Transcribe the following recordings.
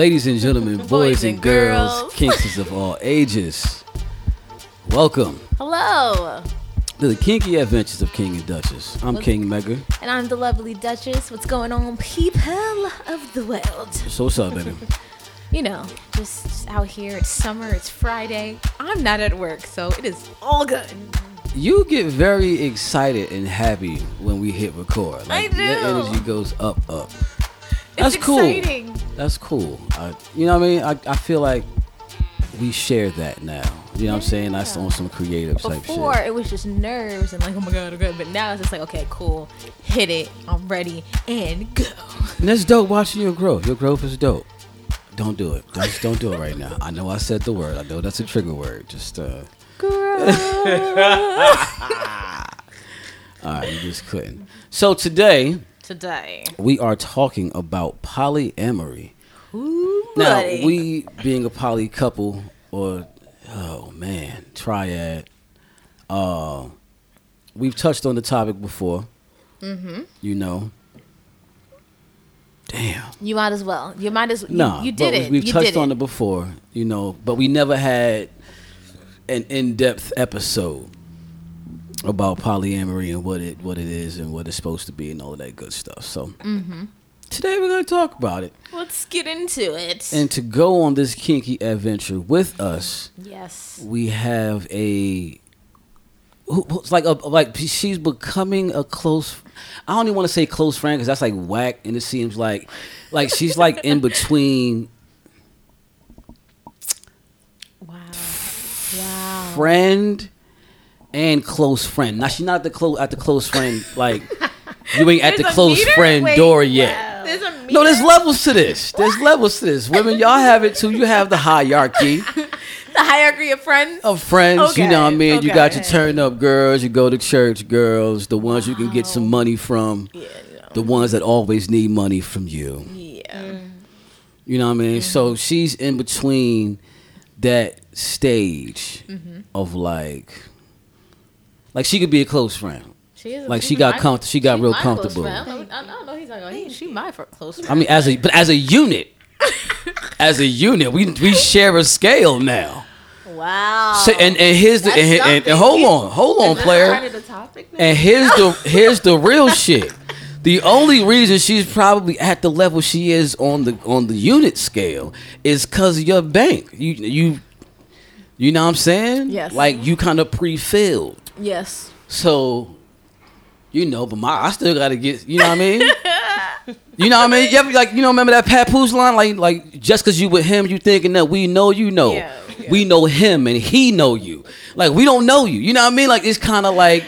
Damn, I'm good. Ladies and gentlemen, boys, Boys and and girls, girls. kinksters of all ages, welcome Hello, to the kinky adventures of King and Duchess. I'm King Mega. and I'm the lovely Duchess. What's going on, people of the world? So what's up, baby? You know, just out here. It's summer. It's Friday. I'm not at work, so it is all good. You get very excited and happy when we hit record. I Your do. energy goes up, up. That's it's cool. That's cool. I, you know what I mean? I, I feel like we share that now. You know what I'm saying? That's on some creative type shit. Before it was just nerves and like, oh my god, okay. But now it's just like, okay, cool, hit it. I'm ready and go. And that's dope watching your growth. Your growth is dope. Don't do it. Just don't do it right now. I know I said the word. I know that's a trigger word. Just uh all right, you just couldn't. So today Today, we are talking about polyamory. Ooh, Now, buddy. we being a poly couple or oh man, triad. Uh, we've touched on the topic before. Mm-hmm. You know. Damn. you might as well. You might as well. No, you, you did it. We've you touched on it. it before, you know, but we never had an in-depth episode about polyamory and what it what it is and what it's supposed to be and all of that good stuff. So Mm-hmm. today we're gonna talk about it. Let's get into it. And to go on this kinky adventure with us, yes. we have a who- who's like a like she's becoming a close. I don't even want to say close friend because that's like whack, and it seems like like she's like in between Wow. Wow. friend and close friend. Now she's not at the close at the close friend like you ain't at the close meter? friend Wait, door yet. There's a meter? No, there's levels to this. There's levels to this. Women, y'all have it too. You have the hierarchy the hierarchy of friends. of friends. You know what I Okay, mean? You got your turn up girls, you go to church girls, the ones you can get some money from, Yeah. You know. the ones that always need money from you. Yeah. You know what I mean? Mm-hmm. So she's in between that stage Mm-hmm. of like, like she could be a close friend. She is. Like, she got my- comfort- she got real comfortable. I don't, I don't know. He's like, oh, he, she my close friend. I mean, as a but as a unit, as a unit, we we share a scale now. wow. So, and and here's the and, and, and hold on, hold on, player. Part the topic? And here's the here's the real shit. The only reason she's probably at the level she is on the on the unit scale is cause of your bank. You you you know what I'm saying? Yes. Like you kind of pre-filled. Yes. So you know, but my I still gotta get you know what I mean? you know what I mean? You ever like you know remember that Papoose line? Like like just cause you with him, you thinking that we know you know. Yeah, yeah. We know him and he know you. Like we don't know you. You know what I mean? Like it's kinda like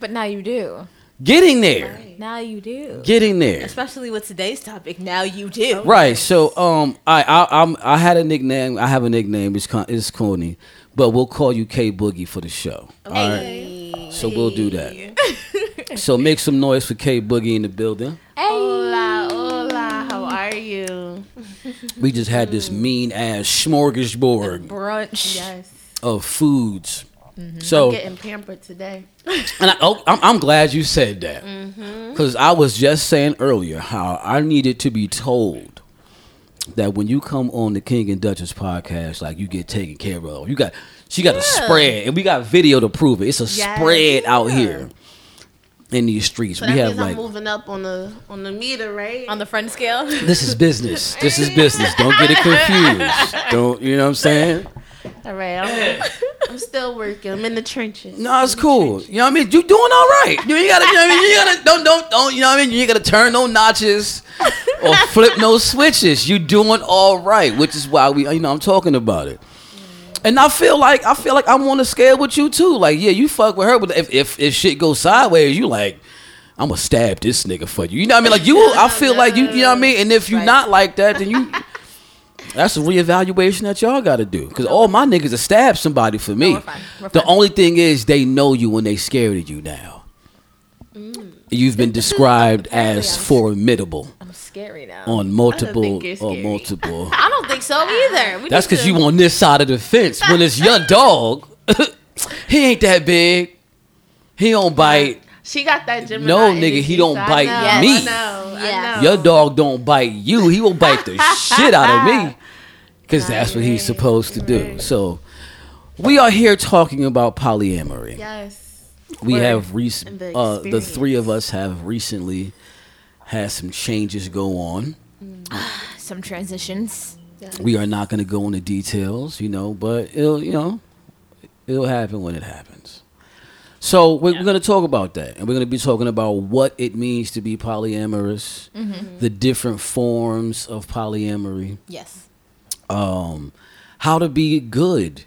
But now you do. getting there. Now you do. Getting there. Especially with today's topic. Now you do. Right. So um I I I'm I had a nickname. I have a nickname. It's con- it's corny, but we'll call you K Boogie for the show. All right. Hey. So we'll do that. so make some noise for K Boogie in the building. Hey. Hola, hola, how are you? We just had this mean ass smorgasbord Brunch. Yes. of foods. So I'm Getting pampered today. and I, oh, I'm, I'm glad you said that Mm-hmm. because I was just saying earlier how I needed to be told that when you come on the King and Duchess podcast, like you get taken care of. You got she got a spread, and we got video to prove it. It's a Yes. spread out here in these streets. So we that have means like I'm moving up on the on the meter, right? On the friend scale. this is business. This is business. Don't get it confused. Don't you know what I'm saying? All right, I'm, I'm still working. I'm in the trenches. No, it's cool. trenches. You know what I mean? You doing all right. You ain't gotta, you know what I mean? You gotta, don't, don't, don't, you know what I mean? You ain't gotta turn no notches or flip no switches. You doing all right, which is why we, you know, I'm talking about it. And I feel like, I feel like I'm on the scale with you too. Like, yeah, you fuck with her, but if, if, if shit goes sideways, you like, I'm gonna stab this nigga for you. You know what I mean? Like you, I feel like you, you know what I mean? And if you Right. not like that, then you, that's a reevaluation that y'all gotta do. Cause all my niggas have stabbed somebody for me. we're fine. We're The fine. only thing is they know you when they scared of you now. Mm. You've been described as formidable scary now. on multiple think on multiple. I don't think so either. We That's because to- you on this side of the fence. When it's your dog, he ain't that big. He don't bite. She got that Gemini. No, nigga, he don't so I bite know, me. I know. Yeah. I know. Your dog don't bite you. He will bite the shit out of me. Because that's what he's supposed to do. So we are here talking about polyamory. Yes. we Word. have rec- And the uh, the three of us have recently had some changes go on. Mm. Some transitions. We are not going to go into details, you know, but it'll, you know, it'll happen when it happens. So we're, we're going to talk about that, and we're going to be talking about what it means to be polyamorous, mm-hmm. the different forms of polyamory, Yes. um, how to be good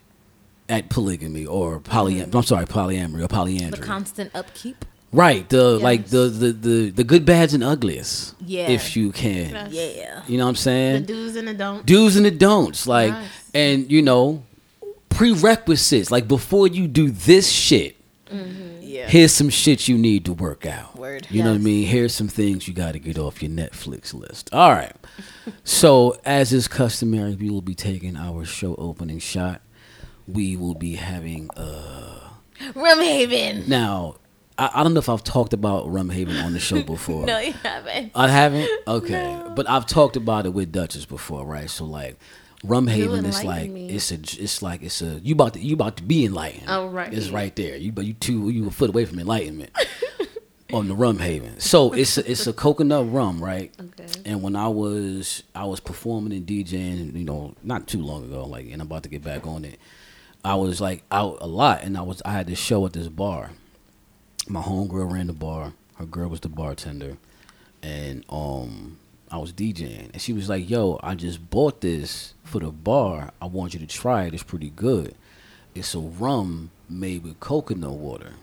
at polygamy or polyam. Mm-hmm. I'm sorry, polyamory or polyandry. The constant upkeep. Right. The like the, the the the good, bads, and ugliest. Yeah. If you can, Yes. Yeah. you know what I'm saying. The do's and the don'ts. Do's and the don'ts, like, Nice. and you know, prerequisites. Like before you do this shit, Yeah. here's some shit you need to work out. Word. You know what I mean? Here's some things you got to get off your Netflix list. All right. so, as is customary, we will be taking our show opening shot. We will be having uh Rumhaven. now. I, I don't know if I've talked about Rumhaven on the show before. No, you haven't. I haven't. Okay, but I've talked about it with Duchess before, right? So like, Rumhaven You is like me. it's a it's like it's a you about to you about to be enlightened. Oh, right. it's right there. You but you two you a foot away from enlightenment on the Rumhaven. So it's a, it's a coconut rum, right? Okay. And when I was I was performing and DJing, you know, not too long ago, like, and I'm about to get back on it. I was like out a lot, and I was I had this show at this bar. My homegirl ran the bar. Her girl was the bartender, and um, I was DJing, and she was like, "Yo, I just bought this for the bar. I want you to try it. It's pretty good. It's a rum made with coconut water."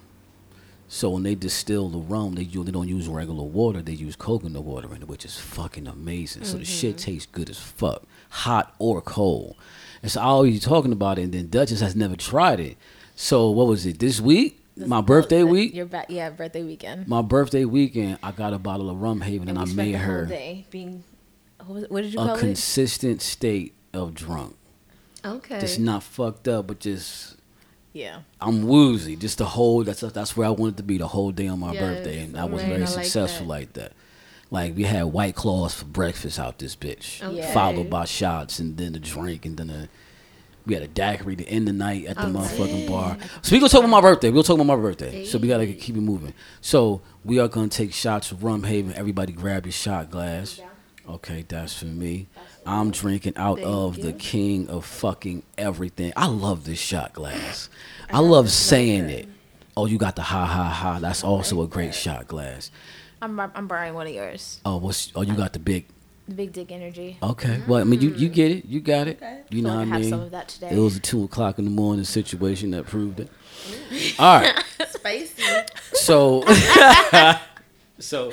So when they distill the rum, they they don't use regular water. They use coconut water in it, which is fucking amazing. So the shit tastes good as fuck, hot or cold. And so I always talking about it, and then Duchess has never tried it. So what was it this week? My birthday week. Your ba- yeah, birthday weekend. My birthday weekend, I got a bottle of rum haven, and, we I made her day being. What, was, what did you a call it? A consistent state of drunk. Okay. Just not fucked up, but just Yeah. I'm woozy. Just the whole that's that's where I wanted to be the whole day on my Yes, birthday, and I was right, very I like successful that. like that. Like we had white claws for breakfast out this bitch, Okay. followed by shots, and then a drink, and then a we had a daiquiri to end the night at the Okay. motherfucking bar. So we gonna talk about my birthday. We'll talk about my birthday. So we gotta keep it moving. So we are gonna take shots of rum haven. Everybody grab your shot glass. Okay, that's for me. I'm drinking out Thank of the king of fucking everything. I love this shot glass. I love saying it. Oh, you got the ha ha ha. That's also a great shot glass. I'm I'm borrowing one of yours. Oh, what's oh you got the big The big dick energy. Okay. Well, I mean you you get it. You got it. You So know I what I have mean? some of that today. It was a two o'clock in the morning situation that proved it. All right. Spicy. So So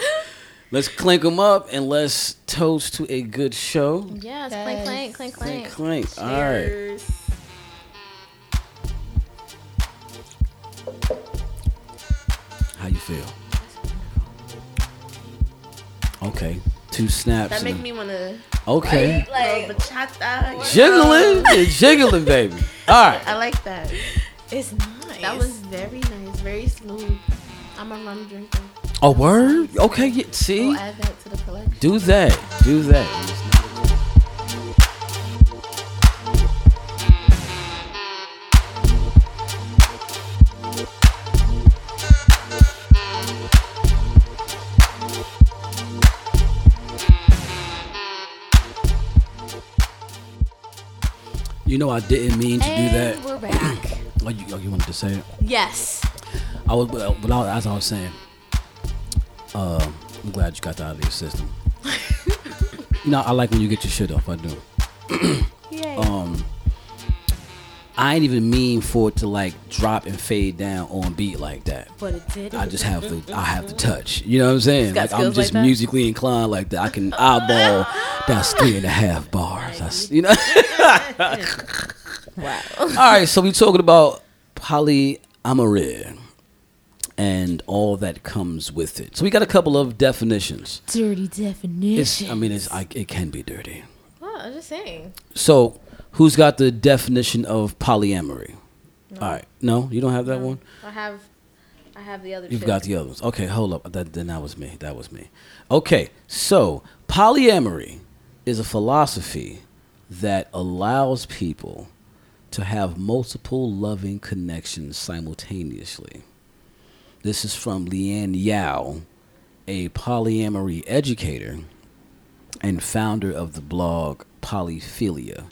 let's clink them up and let's toast to a good show. Yes, Yes. clank, clank, clank, Clink clank. clank. All right. Cheers. How you feel? Okay. Two snaps. That and make me wanna okay. like bachata. Jiggling, You're jiggling, baby. All right. I like that. It's nice. That was very nice, very smooth. I'm a rum drinker. A word? Okay. Yeah, see, We'll add that to the collection. do that. Do that. You know, I didn't mean to do that. we're back. Oh, you, oh, you wanted to say it? yes. I was, but but I, as I was saying, uh, I'm glad you got that out of your system. you know, I like when you get your shit off. I do. Yay. Um, I ain't even mean for it to like drop and fade down on beat like that. but it did. I just have to. I have to touch. You know what I'm saying? Like I'm just like musically inclined like that. I can eyeball. That's three and a half bars. That's, you know. wow. All right, so we talking about polyamory and all that comes with it. So we got a couple of definitions. Dirty definition. It's, I mean, it's I, it can be dirty. Well, I'm just saying. So, who's got the definition of polyamory? All right, no, you don't have that one. I have, I have the other. You've two. got the other ones. Okay, hold up. That, then that was me. That was me. Okay, so polyamory is a philosophy that allows people to have multiple loving connections simultaneously. This is from Leanne Yau, a polyamory educator and founder of the blog Polyphilia.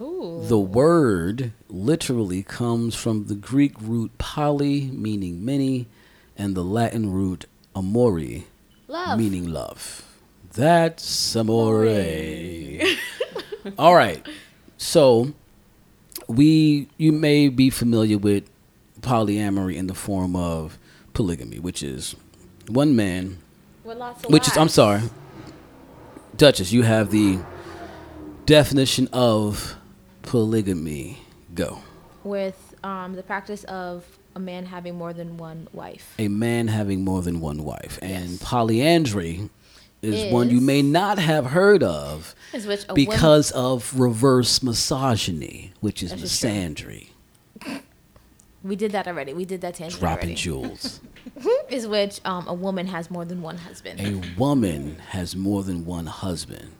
Ooh. The word literally comes from the Greek root poly, meaning many, and the Latin root amori, Love. meaning love. That's amore. All right. So, we you may be familiar with polyamory in the form of polygamy, which is one man With lots of which is I'm sorry, Duchess. You have the definition of polygamy. Go. With um, the practice of a man having more than one wife. A man having more than one wife, and Yes. polyandry is, one you may not have heard of Is which a because of reverse misogyny, which is That is true. misandry. we did that already. We did that tangent Dropping already. jewels. Is which um, a woman has more than one husband. a woman has more than one husband.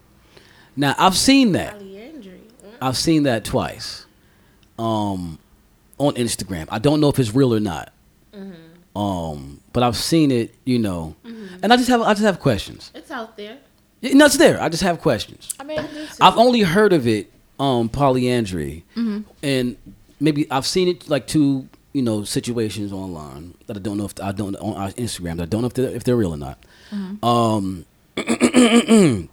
Now I've seen that. Polyandry. I've seen that twice. Um, on Instagram. I don't know if it's real or not. Mm-hmm. Um, but I've seen it, you know, and I just have I just have questions. It's out there. Yeah, No, it's there. I just have questions. I mean, I've only heard of it, um, polyandry, Mm-hmm. and maybe I've seen it like two, you know, situations online that I don't know if I don't on Instagram. That I don't know if they're, if they're real or not. Mm-hmm. Um,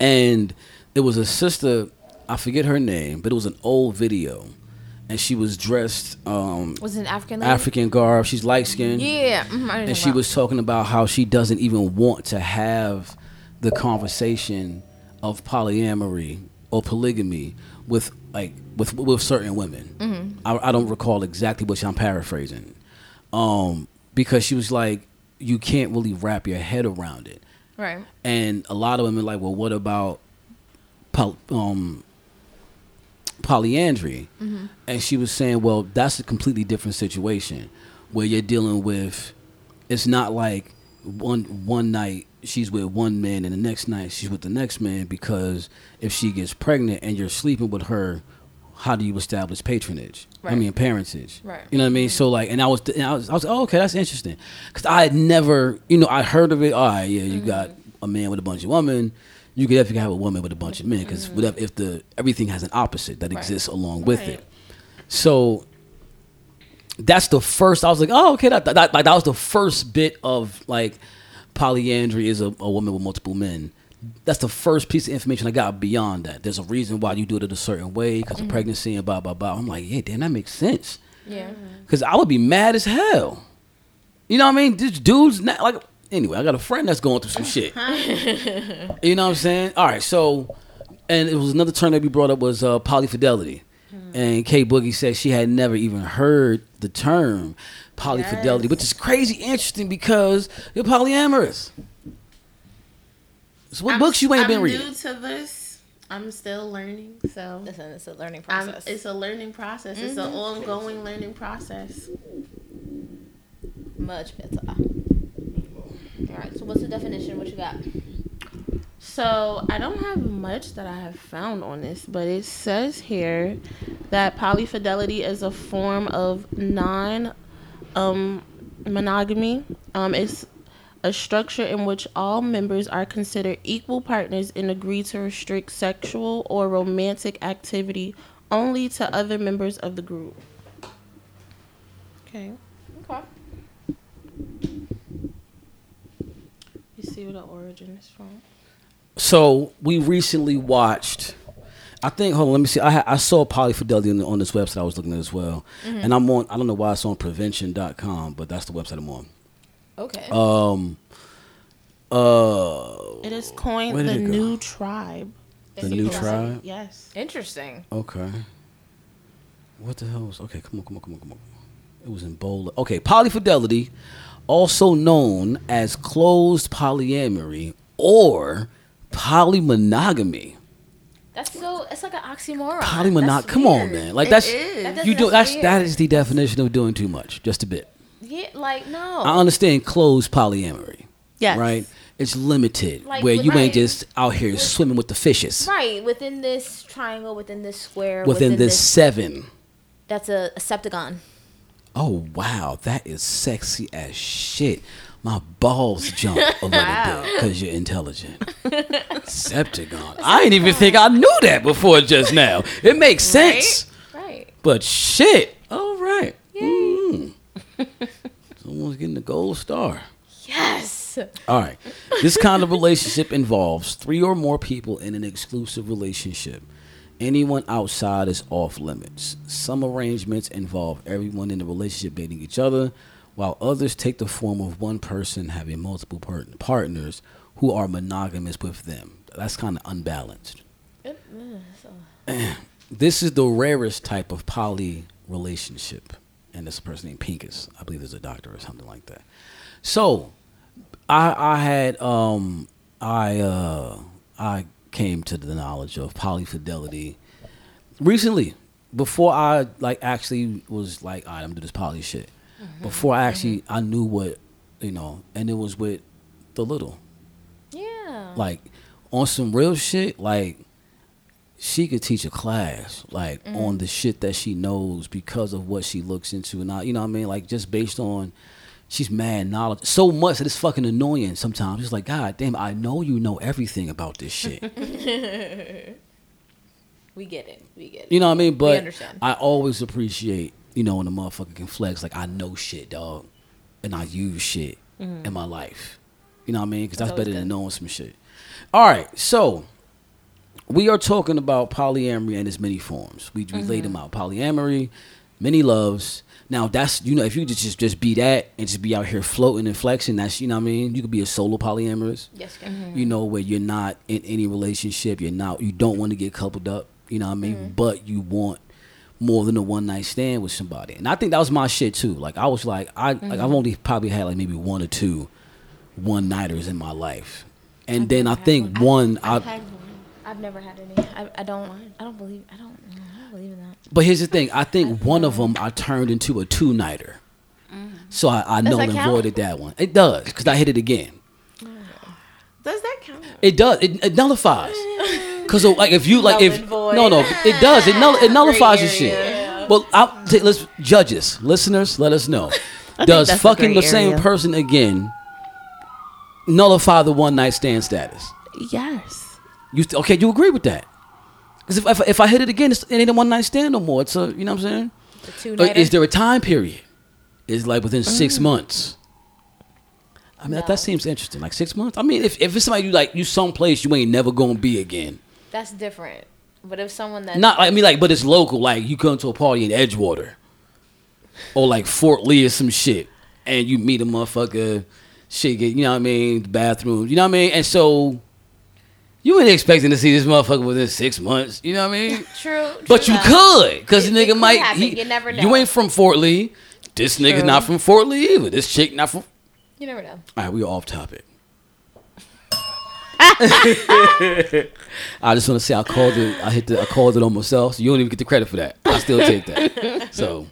and it was a sister. I forget her name, but it was an old video, and she was dressed um, was it an African lady? African garb. She's light skinned Yeah. mhm, and she was talking about how she doesn't even want to have the conversation of polyamory or polygamy with like with with certain women. I, I don't recall exactly what I'm paraphrasing, um, because she was like, you can't really wrap your head around it, right. and a lot of women are like, well, what about um, polyandry? Mm-hmm. And she was saying, well, that's a completely different situation where you're dealing with. It's not like one one night she's with one man and the next night she's with the next man because if she gets pregnant and you're sleeping with her, how do you establish patronage? I mean parentage. Right. You know what I mean? Mm-hmm. So like, and I was, and I was, I was, oh, okay, that's interesting, because I had never, you know, I heard of it. All right, yeah, you mm-hmm. got a man with a bunch of women. You could definitely have a woman with a bunch of men, because mm-hmm. whatever, if the everything has an opposite that Right. exists along with Right. it. So that's the first. I was like, oh, okay, that that, like, that was the first bit of like polyandry is a, a woman with multiple men. That's the first piece of information I got beyond that. There's a reason why you do it a certain way because of mm-hmm. pregnancy and blah blah blah. I'm like, yeah, damn, that makes sense. Yeah. Mm-hmm. Cause I would be mad as hell. You know what I mean? This dude's not like. Anyway, I got a friend that's going through some shit. you know what I'm saying? All right, so, and it was another term that we brought up was uh, polyfidelity, and K Boogie said she had never even heard the term polyfidelity, Yes. which is crazy interesting because you're polyamorous. So what I'm- books you ain't I'm been new reading? to this. I'm still learning, so Listen, it's a learning I'm, process. it's a learning process. It's an ongoing learning process. Much better. All right. So what's the definition? What you got? So I don't have much that I have found on this, but it says here that polyfidelity is a form of non um, monogamy. Um, it's a structure in which all members are considered equal partners and agree to restrict sexual or romantic activity only to other members of the group. Okay. Okay. You see where the origin is from? So we recently watched. I think. Hold on. Let me see. I ha- I saw polyfidelity on, on this website I was looking at as well, and I'm on. I don't know why it's on prevention.com, but that's the website I'm on. Okay. Um. Uh. It is coined the did it go? new tribe. The new tribe. Yes. Interesting. Okay. What the hell was? Okay, come on, come on, come on, come on. It was in bold. Okay, polyfidelity, also known as closed polyamory or polymonogamy. That's so. It's like an oxymoron. Polymonog. That's Come on, man. Like It that's is. That- you do. that's That's weird. is the definition of doing too much. Just a bit. Yeah, like no. I understand closed polyamory. Yes. Right? It's limited Like, where you right. ain't just out here swimming with the fishes. right within this triangle, within this square, Within, this seven. That's a, a septagon. Oh wow, that is sexy as shit. My balls jump a little bit because you're intelligent. Septagon. I didn't even think I knew that before just now. It makes sense. Right. But shit. All right. Mm. Someone's getting the gold star. Yes. All right. This kind of relationship involves three or more people in an exclusive relationship. Anyone outside is off limits. Some arrangements involve everyone in the relationship dating each other, while others take the form of one person having multiple par- partners who are monogamous with them. That's kind of unbalanced. this is the rarest type of poly relationship. And this person named Pinkus. I believe there's a doctor or something like that. So, I I had um I uh I came to the knowledge of polyfidelity recently before I like actually was like all right, I'm do this poly shit. Mm-hmm. Before I actually mm-hmm. I knew what you know, and it was with the little. Yeah. like on some real shit like she could teach a class like on mm. the shit that she knows because of what she looks into and I, you know what I mean? Like just based on she's mad knowledge so much that it's fucking annoying sometimes it's like god damn I know you know everything about this shit we get it. We get it. you know what I mean but. I always appreciate you know when a motherfucker can flex like I know shit dog and I use shit mm-hmm. in my life you know what I mean because that's, better than knowing some shit all right so we are talking about polyamory and its many forms. We, we laid them out: polyamory, many loves. Now that's you know if you just just just be that and just be out here floating and flexing, that's you know what I mean. You could be a solo polyamorous. Yes. you mm-hmm. You know where you're not in any relationship. You're not. You don't want to get coupled up. You know what I mean. Mm-hmm. But you want more than a one night stand with somebody. And I think that was my shit too. Like I was like I like I've mm-hmm. only probably had like maybe one or two one nighters in my life. And then I think one I I've had one. I've never had any. I, I don't. I don't believe. I don't. I don't believe in that. But here's the thing. I think one of them I turned into a two nighter. So I, I Does null that and count? voided that one. It does because I hit it again. Does that count? It does. It, it nullifies. Because uh, like if you like Null if no no it does it null, it nullifies your shit. Well, I'll t- let's judges listeners let us know. Does fucking the gray same person again nullify the one night stand status? Yes. You th- okay? You agree with that? Because if, if if I hit it again, it's, it ain't a one night stand no more. It's a you know what I'm saying. Or is there a time period? Is like within six mm. months. I mean, that, No. that seems interesting. Like six months. I mean, if, if it's somebody you like, you someplace you ain't never gonna be again. That's different. But if someone that Not like I mean, like, but it's local. Like you come to a party in Edgewater, or like Fort Lee or some shit, and you meet a motherfucker, shit get you know what I mean, the bathroom, you know what I mean, and so you ain't expecting to see this motherfucker within six months, you know what I mean? true, But true you that. could, because the It- it nigga might. he- You never know. You ain't from Fort Lee. This nigga's True. not from Fort Lee either. This chick not from. You never know. All right, we off topic. I just want to say I called it. I hit the. I called it on myself. So you don't even get the credit for that. I still take that. So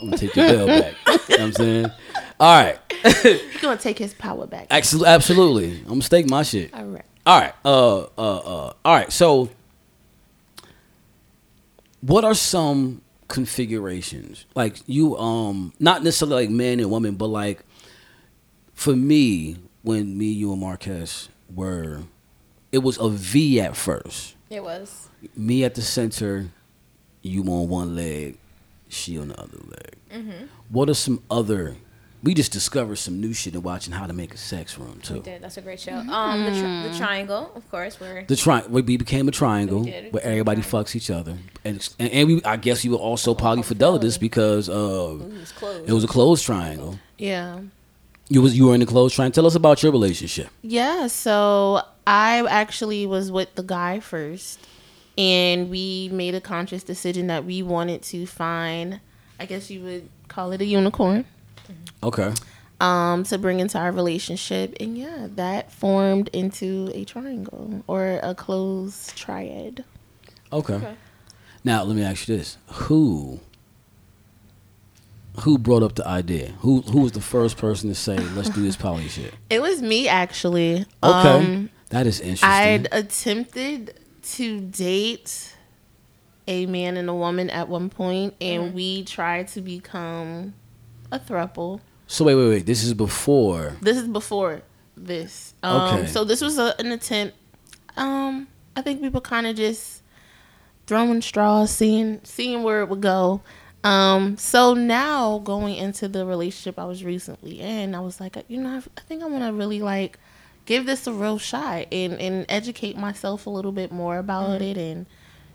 I'm gonna take your bell back. You know what I'm saying. All right. He's gonna take his power back. Absolutely. Absolutely. I'm gonna stake my shit. All right. All right. Uh, uh, uh. All right. So, what are some configurations like you? Um, not necessarily like man and woman, but like for me, when me, you, and Marquez were, it was a V at first. It was. Me at the center, you on one leg, she on the other leg. Mm-hmm. What are some other? We just discovered some new shit in watching how to make a sex room too. We did. That's a great show. Um, the, tri- the triangle, of course. Where The tri- we became a triangle We did. Where everybody triangle. fucks each other, and and, and we I guess you were also polyfidelitous because uh, it was it was a closed triangle. Yeah. You was you were in the closed triangle. Tell us about your relationship. Yeah, so I actually was with the guy first, and we made a conscious decision that we wanted to find, I guess you would call it a unicorn, Okay. um, to bring into our relationship, and yeah, that formed into a triangle or a closed triad. Okay. Okay. Now let me ask you this: Who who brought up the idea? Who who was the first person to say, "Let's do this poly shit"? It was me actually. Okay, Um, that is interesting. I'd attempted to date a man and a woman at one point, and Mm-hmm. we tried to become a throuple. So wait, wait, wait. This is before. This is before this. Um, Okay. So this was a, an attempt. Um, I think we were kind of just throwing straws, seeing seeing where it would go. Um, so now going into the relationship I was recently in, I was like, you know, I, I think I want to really like give this a real shot and and educate myself a little bit more about it, and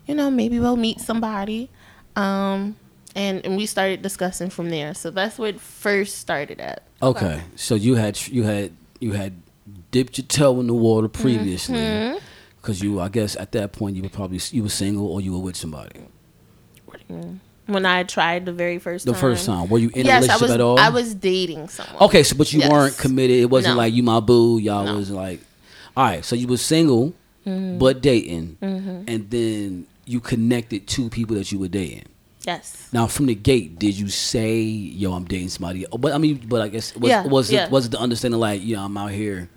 you know, maybe we'll meet somebody. Um, and and we started discussing from there. So that's what first started at. Okay, so you had you had you had dipped your toe in the water previously, Mm-hmm. because you, I guess, at that point you were probably you were single or you were with somebody. when I tried the very first The time. first time, were you in a yes, I relationship was. at all? I was dating someone. Okay, so but you Yes. weren't committed. It wasn't No. like you my boo. Y'all No. was like, all right. So you were single, Mm-hmm. but dating, and then you connected two people that you were dating. Yes. Now from the gate, did you say, "Yo, I'm dating somebody"? But I mean, but I guess was Yeah, was yeah. it was it the understanding like, you know, I'm out here,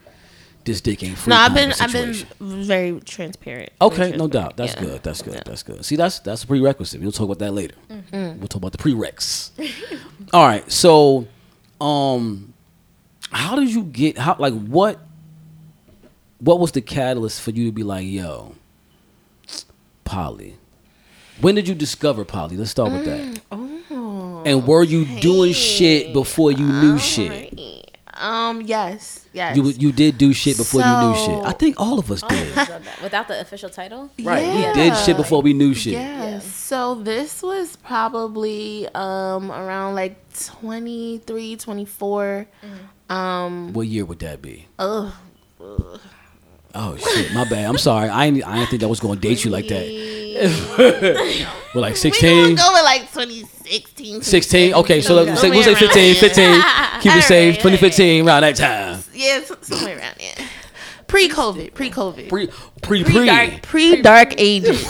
this dick ain't free. No, I've been. I've been very transparent. Okay, Very no doubt. That's Yeah. good. That's good. Yeah. That's good. See, that's that's a prerequisite. We'll talk about that later. Mm-hmm. We'll talk about the prereqs. All right. So, um, how did you get? How like what? What was the catalyst for you to be like, yo, poly? When did you discover poly? Let's start with that. Oh. And were you doing shit before you knew shit? Alright. Um. Yes. Yes. You you did do shit before you knew shit. I think all of us did. Without the official title? Right. We did shit before we knew shit. Yes. So this was probably um around like 23, 24. Um. What year would that be? Ugh. Oh shit, my bad. I'm sorry. I ain't, I didn't think that was gonna date you like that. We're like We 16, gonna go with like 2016. 16. Okay, so let's say, we'll say 15, around 15. there. Keep it safe. Alright, 2015, around that time. Yeah, somewhere around there. Pre-COVID, pre-COVID. Pre, pre, pre. Pre-dark, pre-dark ages.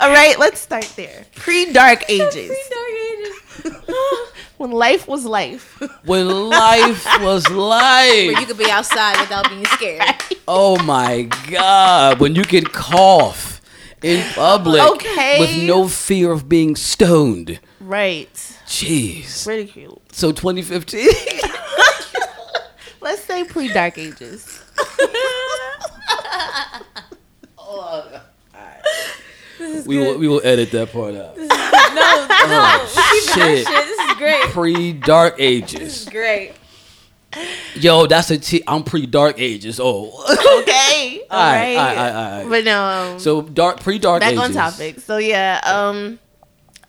All right, let's start there. Pre dark ages. Pre-dark ages. When life was life. When life was life. Where you could be outside without being scared. Oh my god. When you could cough in public Okay. with no fear of being stoned. Right. Jeez. Ridiculed. So 2015. Let's say pre-dark ages. we will we will edit that part out. No, no. Shit. Shit, this is great. Pre dark This ages. is great. Yo, that's a T. I'm pre dark ages. Oh. Okay. All All right. right, all right, all right, all right. But no. Um, So dark pre dark back ages. on topic. So yeah. Um,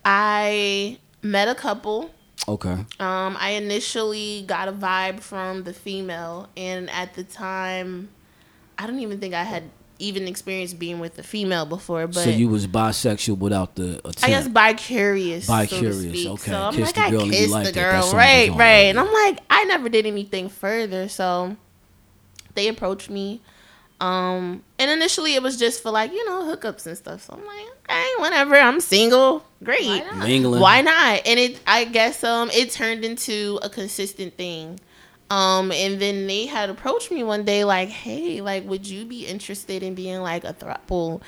I met a couple. Okay. Um, I initially got a vibe from the female, and at the time, I don't even think I had even experienced being with a female before. But so you was bisexual without the attempt. I guess bi-curious. Bi-curious, So, okay. so I'm like, the girl I kissed the. That girl, was right, right. And I'm like, I never did anything further. So they approached me. Um, and initially it was just for like, you know, hookups and stuff. So I'm like, okay, whatever. I'm single. Great. Why not? Mingling. Why not? And it I guess um it turned into a consistent thing. Um and then they had approached me one day like, "Hey, like would you be interested in being like a throuple?"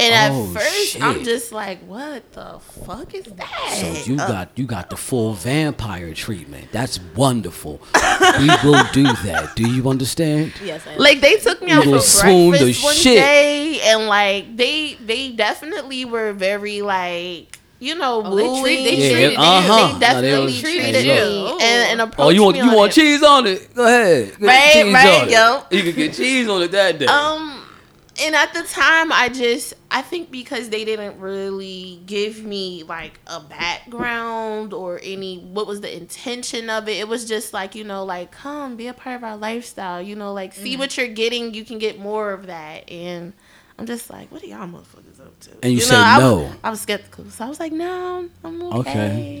And Oh, at first I'm just like, "What the fuck is that?" So you Uh, got you got the full vampire treatment. That's wonderful. we will do that. Do you understand? Yes, I like they took me You out for gonna the breakfast one shit. day and like they they definitely were very like you know, Oh, they treat- wooey. they Yeah, treated uh-huh. They No, they definitely was- treated hey, me look. and, and approached Oh, you want me you on want it. cheese on it? Go ahead. Get Right, cheese right, on it. yo. You can get cheese on it that day. Um, and at the time, I just I think because they didn't really give me like a background or any what was the intention of it. It was just like you know, like come be a part of our lifestyle. You know, like Mm. see what you're getting. You can get more of that. And I'm just like, what are y'all motherfuckers up to? And you know, said I was- no. I was skeptical, so I was like, no, I'm okay. Okay.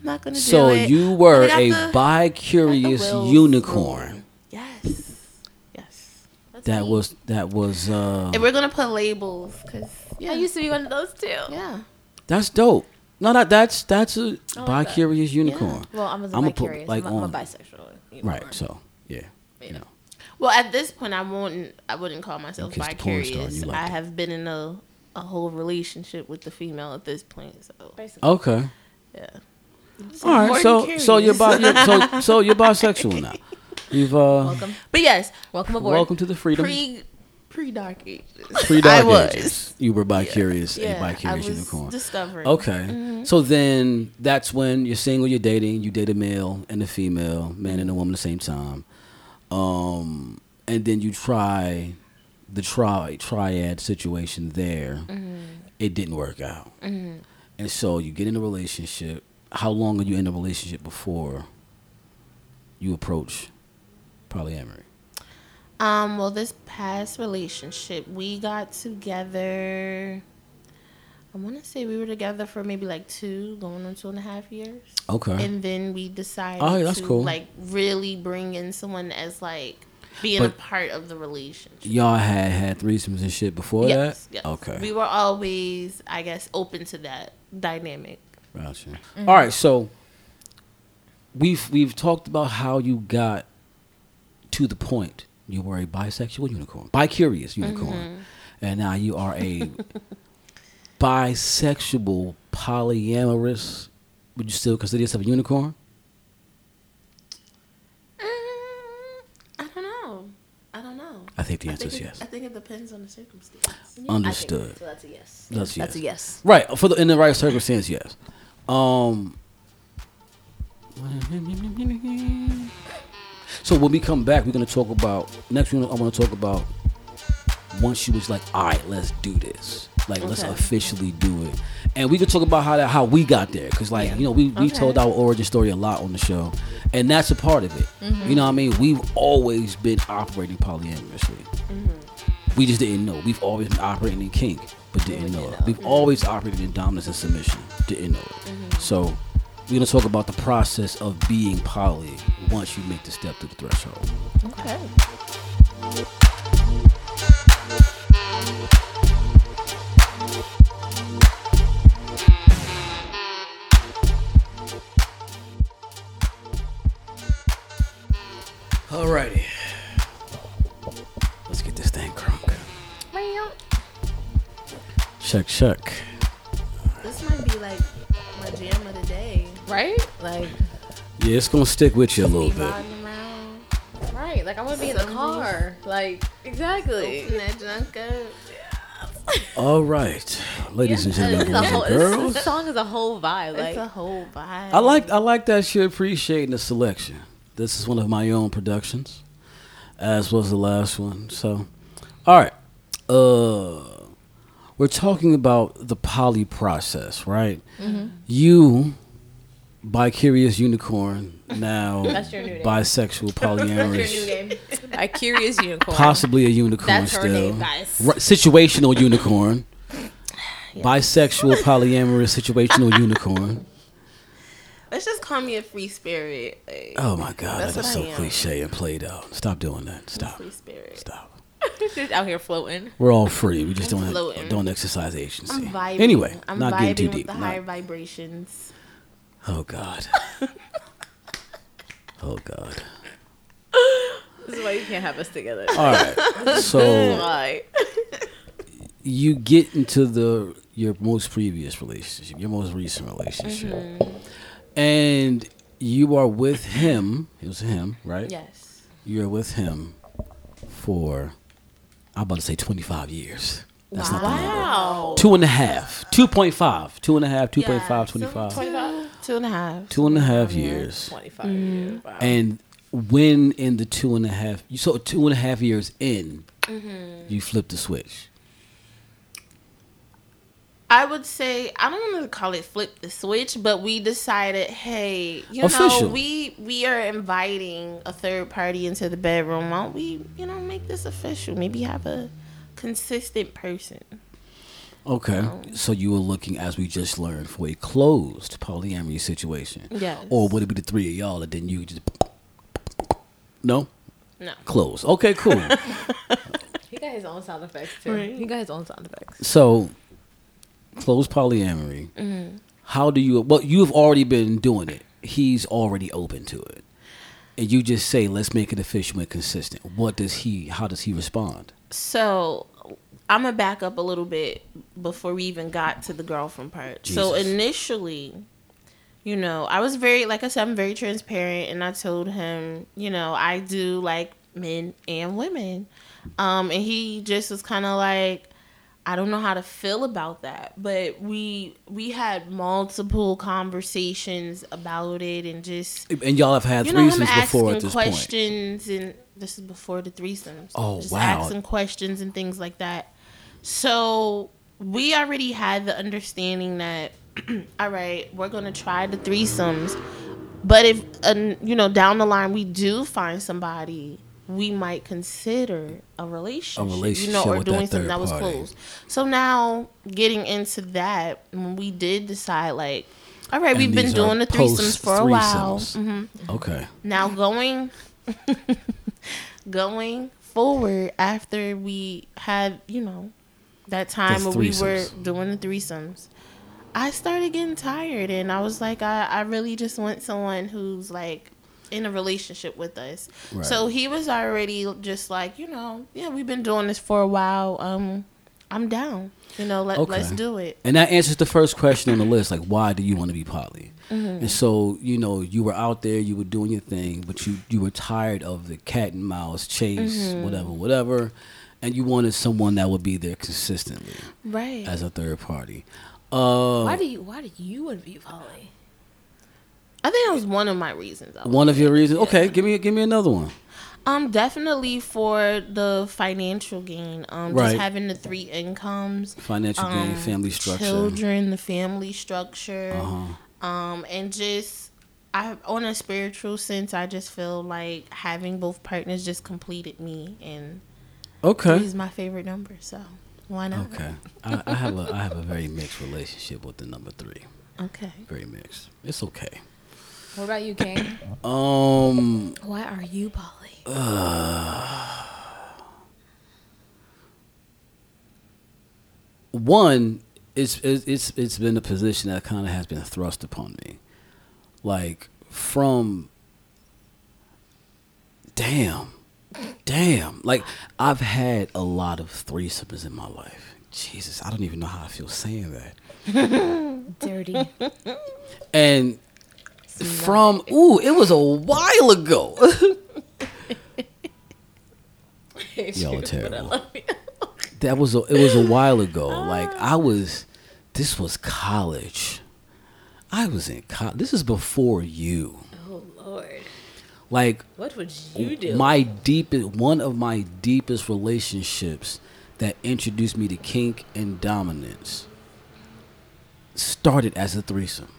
I'm not gonna so do it. So you were a I a the- bi-curious got the wheels unicorn. rolling. Yes. Yes. That was that was uh And we're gonna put labels because yeah, I used to be one of those too. yeah. that's dope. No, that that's that's a I like bi that. curious unicorn. Well, I was I'ma bi put, like, I'm, a- I'm a on- bisexual. unicorn. Right. So yeah. You know. Well, at this point, I won't. I wouldn't call myself In case the porn star, bi-curious. you like I it. have been in a a whole relationship with the female at this point. So Basically. Okay. yeah. All right. So than so you're, bi- you're so so you're bisexual now. You've uh Welcome. But yes, Welcome aboard. welcome to the freedom. pre pre dark ages. Pre dark I was. ages. You were bi curious, Yeah, a bi curious unicorn. discovering. Okay. So then that's when you're single, you're dating, you date a male and a female, man and a woman at the same time. Um, and then you try the tri- triad situation there. It didn't work out. And so you get in a relationship. How long are you in a relationship before you approach polyamory? Um, well, this past relationship, we got together. I want to say we were together for maybe like two, going on two and a half years, Okay. and then we decided Oh, yeah, that's to cool. like really bring in someone as like being a part of the relationship. Y'all had had threesomes and shit before yes, that? yes. Okay. We were always, I guess, open to that dynamic. Gotcha. Mm-hmm. All right, so we've we've talked about how you got to the point you were a bisexual unicorn, bi-curious unicorn, Mm-hmm. and now you are a bisexual polyamorous. Would you still consider yourself a unicorn? Mm, I don't know. I don't know. I think the answer think is it- yes. I think it depends on the circumstance. Understood. So that's a yes. That's yes. That's a yes. yes. Right for the in the right circumstance, yes. Um. So when we come back, we're gonna talk about next. We're I want to talk about once she was like, "All right, let's do this. Like, let's officially do it." And we could talk about how that how we got there, because like you know we we Okay. told our origin story a lot on the show, and that's a part of it. You know what I mean? We've always been operating polyamorously. We just didn't know. We've always been operating in kink, but didn't know it. We've always operated in dominance and submission, didn't know it. So we're gonna talk about the process of being poly once you make the step to the threshold. Okay. Check, check. This might be like my jam of the day. Right? Like, Yeah, it's gonna stick with you a little bit. around, right. Like, I want to be in the car. Like, exactly. open that junk up. All right, ladies and gentlemen, is boys whole, and girls. this song is a whole vibe. Like, It's a whole vibe. I like I like that you're appreciating the selection. This is one of my own productions, as was the last one. So, all right, uh, we're talking about the poly process, right? Mm-hmm. You, bi curious unicorn, now That's your new name. bisexual polyamorous, game. A curious unicorn. possibly a unicorn That's still, name, guys. Right, situational unicorn, bisexual polyamorous situational unicorn. Let's just call me a free spirit. Like, Oh my god, That's that is so cliche and played out. Stop doing that. Stop. free spirit. Stop. She's out here floating. We're all free. We just I'm don't floating. don't exercise agency. I'm vibing. Anyway, I'm not vibing getting too with deep. the Not- higher vibrations. oh god. oh god. This is why you can't have us together. All right. So Why? you get into the your most previous relationship, your most recent relationship, Mm-hmm. and you are with him. It was him, right? Yes. You're with him for I'm about to say 25 years. That's not the number. Wow. Two and a half. 2.5. Two and a half, 2.5, Yeah, 25. Two, two and a half. Two and a half years. 25 years. Wow. And when in the two and a half, you so two and a half years in, Mm-hmm. you flip the switch. I would say I don't want to call it flip the switch, but we decided, hey, you Official. know, we we are inviting a third party into the bedroom. Why don't we, you know, make this official? Maybe have a consistent person. Okay. Oh. So you were looking, as we just learned, for a closed polyamory situation. Yes. Or would it be the three of y'all and then you just. No? No. Closed. Okay, cool. he got his own sound effects too. Right. He got his own sound effects. so, closed polyamory. Mm-hmm. how do you? Well, you've already been doing it. He's already open to it, and you just say, "Let's make it official and consistent." What does he? How does he respond? So I'm gonna back up a little bit before we even got to the girlfriend part. So initially, you know, I was very, like I said, I'm very transparent, and I told him, you know, I do like men and women, um, and he just was kind of like, I don't know how to feel about that, but we we had multiple conversations about it, and just And y'all have had you know threesomes before at this point. questions and this is before the threesomes Oh, just wow. asking questions and things like that so we already had the understanding that all right we're gonna try the threesomes but if uh, you know down the line we do find somebody we might consider a relationship, you know, relationship or doing that something that was party. close. So now, getting into that, when we did decide, like, all right, And we've been doing the threesomes for a while. post-threesomes. hmm Okay. Now going going forward after we had, you know, that time where we were doing the threesomes, I started getting tired and I was like, I, I really just want someone who's like in a relationship with us. Right. So he was already just like, you know, yeah, we've been doing this for a while. Um, I'm down. You know, let, Okay. let's do it. And that answers the first question on the list, like why do you want to be poly? Mm-hmm. And so, you know, you were out there, you were doing your thing, but you you were tired of the cat and mouse chase, Mm-hmm. whatever, whatever, and you wanted someone that would be there consistently Right. as a third party. Uh, Why do you Why do you want to be poly? I think that was one of my reasons. One of your reasons? Okay, give me give me another one. Um, definitely for the financial gain. Um, Right. just having the three incomes, Financial gain, um, family structure. children, the family structure, Uh-huh. um, and just I on a spiritual sense, I just feel like having both partners just completed me, and Okay. is my favorite number. So why not? Okay. I, I have a I have a very mixed relationship with the number three. Okay. Very mixed. It's okay. What about you, King? Um. Why are you poly? one it's it's it's, it's been a position that kind of has been thrust upon me like from damn damn like i've had a lot of threesomes in my life jesus i don't even know how i feel saying that Dirty. and from ooh it was a while ago y'all are terrible that was a, it was a while ago. Like I was, this was college. I was in college. This is before you. Oh Lord, Like what would you do? my deepest, one of my deepest relationships that introduced me to kink and dominance started as a threesome.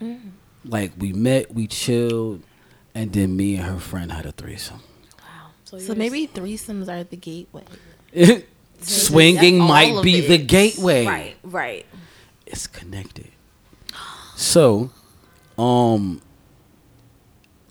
Mm. Like we met, we chilled, and then me and her friend had a threesome. wow. So, So you're maybe threesomes are the gateway. Swinging That's might of be the gateway. right, right. it's connected. So, um,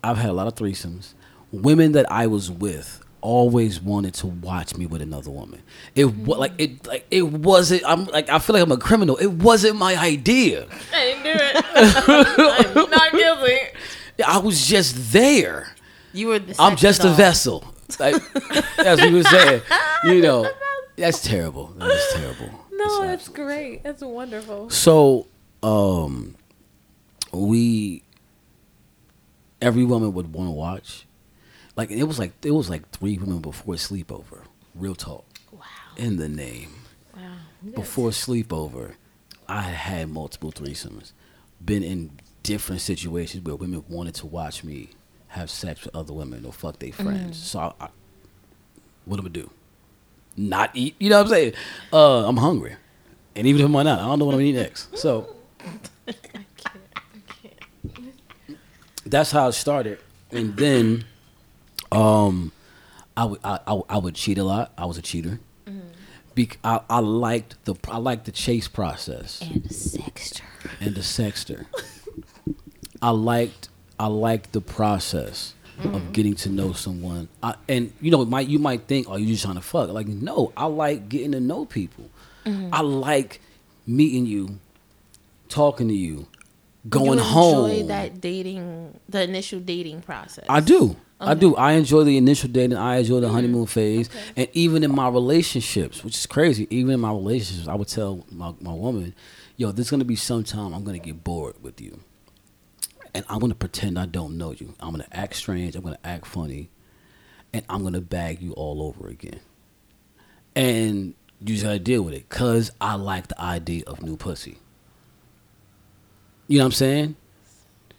I've had a lot of threesomes. Women that I was with always wanted to watch me with another woman. It wa- like it like it wasn't. I'm like I feel like I'm a criminal. It wasn't my idea. I didn't do it. I'm not guilty. I was just there. You were the I'm just a vessel. Like as we were saying, you know, that's terrible. That is terrible. No, It's that's great. That's wonderful. So, um, we every woman would want to watch. Like it was like it was like three women before sleepover. Real talk. Wow. In the name. Wow. Guys- Before sleepover, I had multiple threesomes. Been in different situations where women wanted to watch me have sex with other women or fuck their friends. So I, I, what am I do? Not eat? You know what I'm saying? Uh, I'm hungry, and even if I'm not, I don't know what I'm gonna eat next. So that's how it started, and then, um, I would I, I, I would cheat a lot. I was a cheater. Mm-hmm. Bec- I, I liked the I liked the chase process and the sexter. and the sexter. I liked I liked the process of mm-hmm. getting to know someone. I, and you know, might you might think, "Oh, you just trying to fuck?" Like, no, I like getting to know people. Mm-hmm. I like meeting you talking to you, going you enjoy home. that dating, the initial dating process. I do. I do. I enjoy the initial dating. I enjoy the honeymoon phase. And even in my relationships, which is crazy, even in my relationships, I would tell my, my woman, yo, there's going to be some time I'm going to get bored with you. And I'm going to pretend I don't know you. I'm going to act strange. I'm going to act funny. And I'm going to bag you all over again. And you just got to deal with it because I like the idea of new pussy. You know what I'm saying?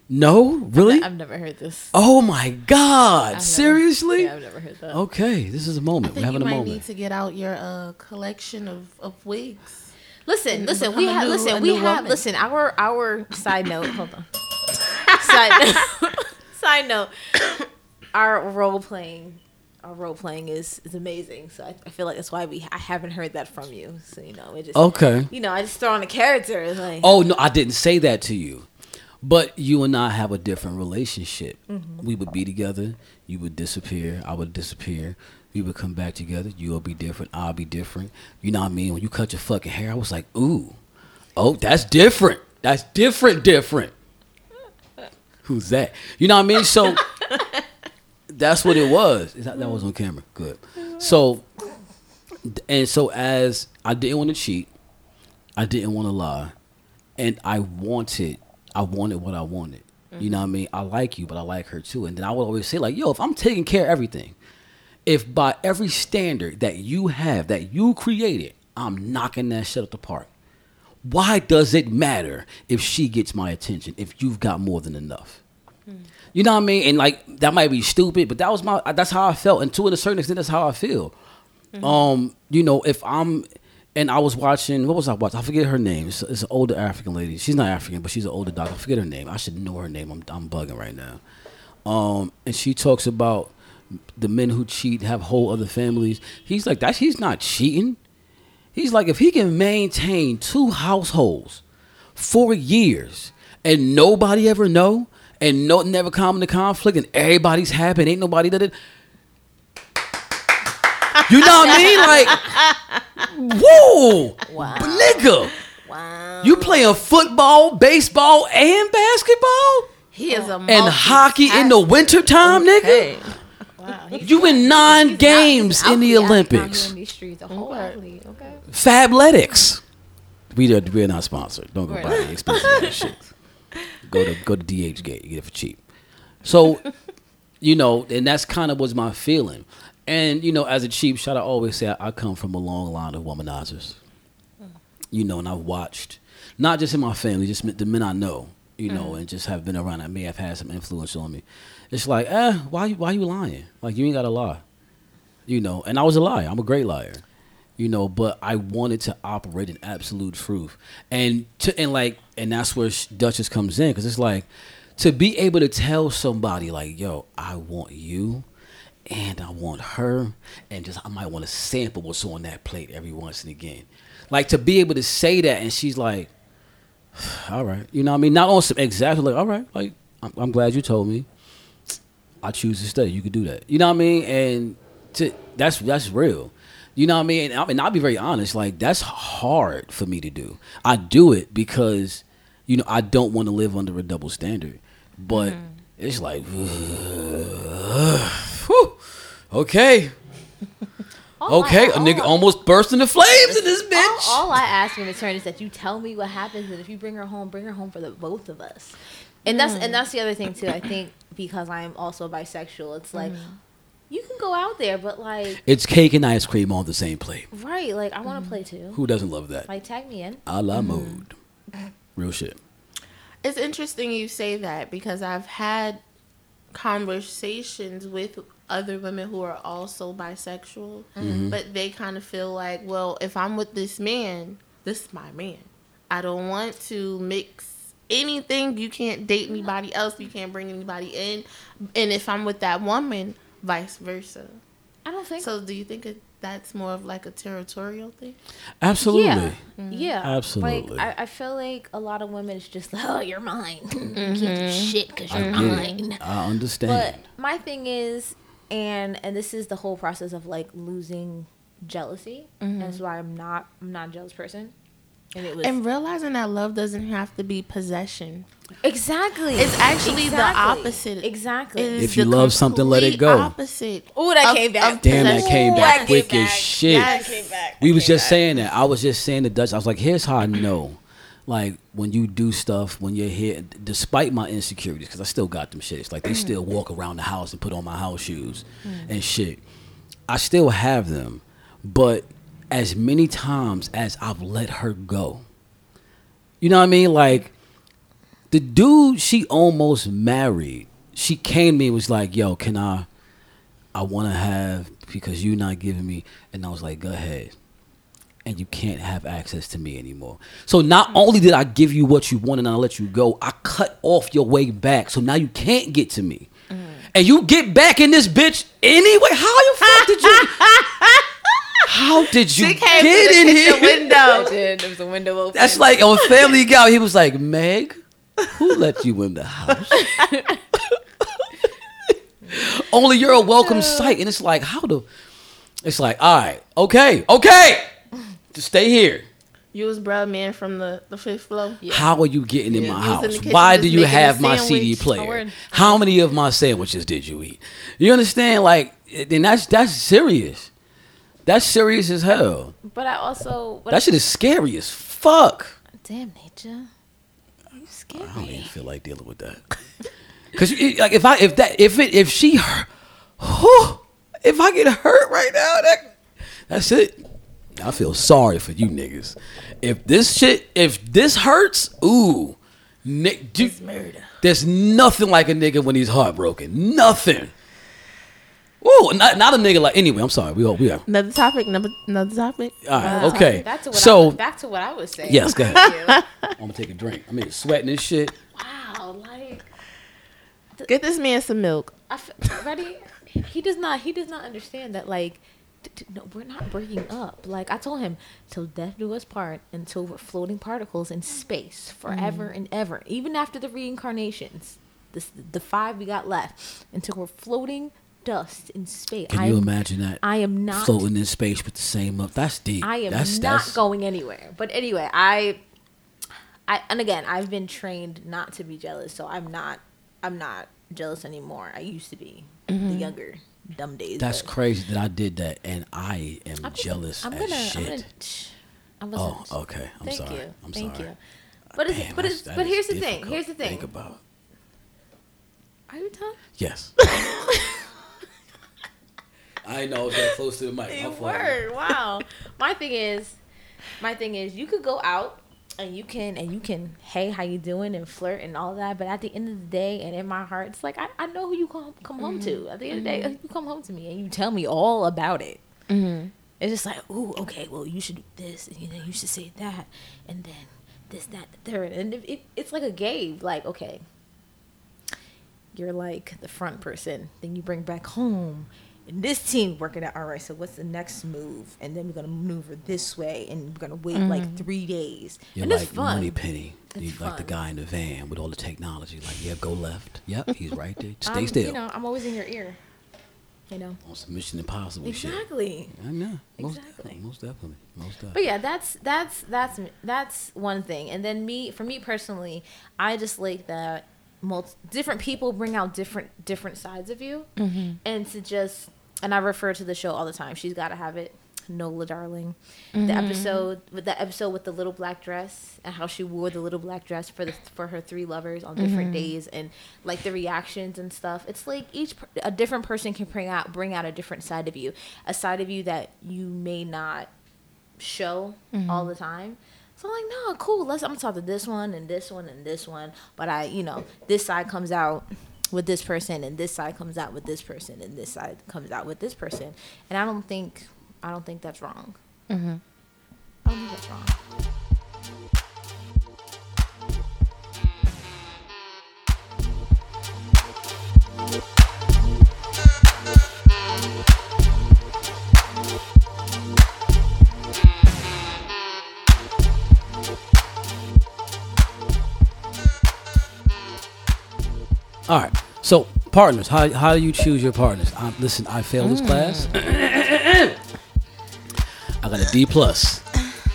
No? Really? I've never heard this. Oh my God! never- Seriously? Yeah, I've never heard that. Okay, this is a moment. We're think having you a might moment. need to get out your uh, collection of, of wigs. Listen, listen, we have new- listen, we have woman. listen, our our side note, hold on. side note, side note. Our role playing our role playing is is amazing. So I, I feel like that's why we I haven't heard that from you. So you know, it just Okay. you know, I just throw on a character like Oh no, I didn't say that to you. But you and I have a different relationship. Mm-hmm. We would be together. You would disappear. I would disappear. We would come back together. You'll be different. I'll be different. You know what I mean? When you cut your fucking hair, I was like, ooh, oh, that's different. That's different. Different. Who's that? You know what I mean? So that's what it was. That, that was on camera. Good. So, and so as I didn't want to cheat, I didn't want to lie, and I wanted, I wanted what I wanted. You know mm-hmm. what I mean? I like you, but I like her too. And then I would always say like, yo, if I'm taking care of everything, if by every standard that you have, that you created, I'm knocking that shit at the park. Why does it matter if she gets my attention if you've got more than enough? Mm. You know what I mean? And like that might be stupid, but that was my that's how I felt. And to a certain extent, that's how I feel. Mm-hmm. Um, you know, if I'm and I was watching what was I watching? I forget her name. It's, it's an older African lady. She's not African, but she's an older doctor. I forget her name. I should know her name. I'm I'm bugging right now. Um, and she talks about the men who cheat have whole other families. He's like that. He's not cheating. He's like if he can maintain two households for years and nobody ever know and no never come into conflict and everybody's happy and ain't nobody that it. You know what I mean? Like, whoa, Wow. nigga, Wow. you playing football, baseball, and basketball He is a and hockey in the wintertime, nigga. Wow. You in nine games out- in the out- out Olympics. in these streets, a whole Okay. okay. Fabletics. We are we're not sponsored. Don't go Right. buy the expensive ass shit. Go to go to DH Gate. You get it for cheap. So, you know, and that's kind of was my feeling. And you know, as a cheap shot, I always say I, I come from a long line of womanizers. You know, and I've watched not just in my family, just the men I know. You know, and just have been around that may have had some influence on me. It's like, eh, why you why you lying? Like you ain't gotta lie. You know, and I was a liar. I'm a great liar you know but i wanted to operate in absolute truth and to and like and that's where duchess comes in because it's like to be able to tell somebody like yo i want you and i want her and just i might want to sample what's on that plate every once and again like to be able to say that and she's like all right you know what i mean not on some exactly like all right like i'm, I'm glad you told me I choose to stay. You could do that. You know what I mean? And to that's that's real. You know what I mean? And I mean, I'll be very honest. Like that's hard for me to do. I do it because you know I don't want to live under a double standard. But mm-hmm. it's like, whew, okay, All okay. A nigga I- almost burst into flames in this all, bitch. all I ask in return is that you tell me what happens, and if you bring her home, bring her home for the both of us. And that's and hmm. that's the other thing too. I think because I'm also bisexual, it's like hmm. you can go out there, but like It's cake and ice cream on the same plate. right, like I want to hmm. play too. Who doesn't love that? Like tag me in. A la mode. Real shit. It's interesting you say that because I've had conversations with other women who are also bisexual, mm-hmm. but they kind of feel like, well, if I'm with this man, this is my man. I don't want to mix anything. You can't date anybody else. You can't bring anybody in. And if I'm with that woman, vice versa. I don't think So, do you think it, that's more of like a territorial thing? Absolutely. Yeah, mm-hmm. yeah, Absolutely. Like I, I feel like a lot of women is just like, oh, you're mine. you can't do mm-hmm. shit because you're get mine. I understand. But my thing is, and and this is the whole process of like losing jealousy. Mm-hmm. And that's why I'm not I'm not a jealous person. and it was And realizing that love doesn't have to be possession. exactly. It's actually the opposite. Exactly. It is If you love something, let it go. Opposite. Oh, that of- came back. Damn, that came back that quick as shit. Yes. We was just saying that. I was just saying to Dutch. I was like, here's how I know. Like when you do stuff, when you're here, despite my insecurities, because I still got them shits. Like they mm. still walk around the house and put on my house shoes mm. and shit. I still have them, but as many times as I've let her go, you know what I mean? Like the dude she almost married, she came to me and was like, "Yo, can I? I want to have because you're not giving me." And I was like, "Go ahead." And you can't have access to me anymore. So not only did I give you what you wanted and I let you go, I cut off your way back. So now you can't get to me. Mm. And you get back in this bitch anyway. How the fuck did you? How did you She came get to the in kitchen here? window. did. There was a window open. That's like on Family Guy. He was like, Meg, who let you in the house? Only you're a welcome sight. And it's like, how the. It's like, all right, okay, okay. Just stay here. You was bruh man from the, the fifth floor. How are you getting in Yeah. my He was in house? Why do you have my CD player? How many of my sandwiches did you eat? You understand? Like, then that's that's serious. That's serious as hell. But I also. But That shit is scary as fuck. Damn, nature. You scared I don't even feel like dealing with that. Cause you- like if I if that if it if she hurt, whew, if I get hurt right now, that that's it. I feel sorry for you niggas. If this shit, if this hurts, ooh, Nick, dude, there's nothing like a nigga when he's heartbroken. Nothing. Whoa, not, not a nigga like. Anyway, I'm sorry. We all we are. Another topic. Number another topic. All right. Uh, okay. Back to what So I, back to what I was saying. yes, go ahead. I'm gonna take a drink. I'm here sweating this shit. wow, like Get this man some milk. I f- ready. He does not. He does not understand that. Like, t- t- no, we're not breaking up. Like I told him, till death do us part, until we're floating particles in space forever Mm. and ever. Even after the reincarnations, this the five we got left, until we're floating dust in space. Can I you am, imagine that? I am not floating in space with the same up. That's deep. I am that's, not that's, going anywhere. But anyway, I, I, and again, I've been trained not to be jealous, so I'm not, I'm not jealous anymore. I used to be the younger, dumb days. That's but crazy that I did that, and I am I'm jealous I'm as gonna, shit. I'm gonna, I oh, okay. I'm Thank sorry. you. I'm Thank sorry. you. But it's, Damn, but it's, but here's the thing. Here's the to Think thing. about. Are you done? Yes. I know. It's that close to the mic. You were. Wow. my thing is, my thing is, you could go out and you can and you can, hey, how you doing, and flirt and all that. But at the end of the day, and in my heart, it's like I, I know who you come come home to. At the end of the day, you come home to me and you tell me all about it. Mm-hmm. It's just like, ooh, okay, well, you should do this, and you know, you should say that, and then this, that, the third, and it, it, it's like a game. Like, okay, you're like the front person, then you bring back home. And this team working out. All right, so what's the next move? And then we're gonna maneuver this way, and we're gonna wait like mm-hmm. three days. You're and like it's fun. Moneypenny. It's You like the guy in the van with all the technology. Like, yeah, go left. Yep, he's right there. Stay I'm, still. You know, I'm always in your ear. You know. On some Mission Impossible shit. Exactly. I know. Most Exactly. definitely. Most definitely. Most definitely. But yeah, that's that's that's that's one thing. And then me, for me personally, I just like that multi- different people bring out different different sides of you, mm-hmm. and to just and I refer to the show all the time. She's got to have it. Nola Darling, the mm-hmm. episode with the episode with the little black dress and how she wore the little black dress for the for her three lovers on different mm-hmm. days and like the reactions and stuff. It's like each a different person can bring out bring out a different side of you, a side of you that you may not show mm-hmm. all the time. So I'm like, no, cool. Let's. I'm gonna talk to this one and this one and this one. But I, you know, this side comes out with this person, and this side comes out with this person, and this side comes out with this person. And I don't think, I don't think that's wrong. Mm-hmm. I don't think that's wrong. All right. So partners, how how do you choose your partners? I, listen, I failed this mm. class. I got a D plus.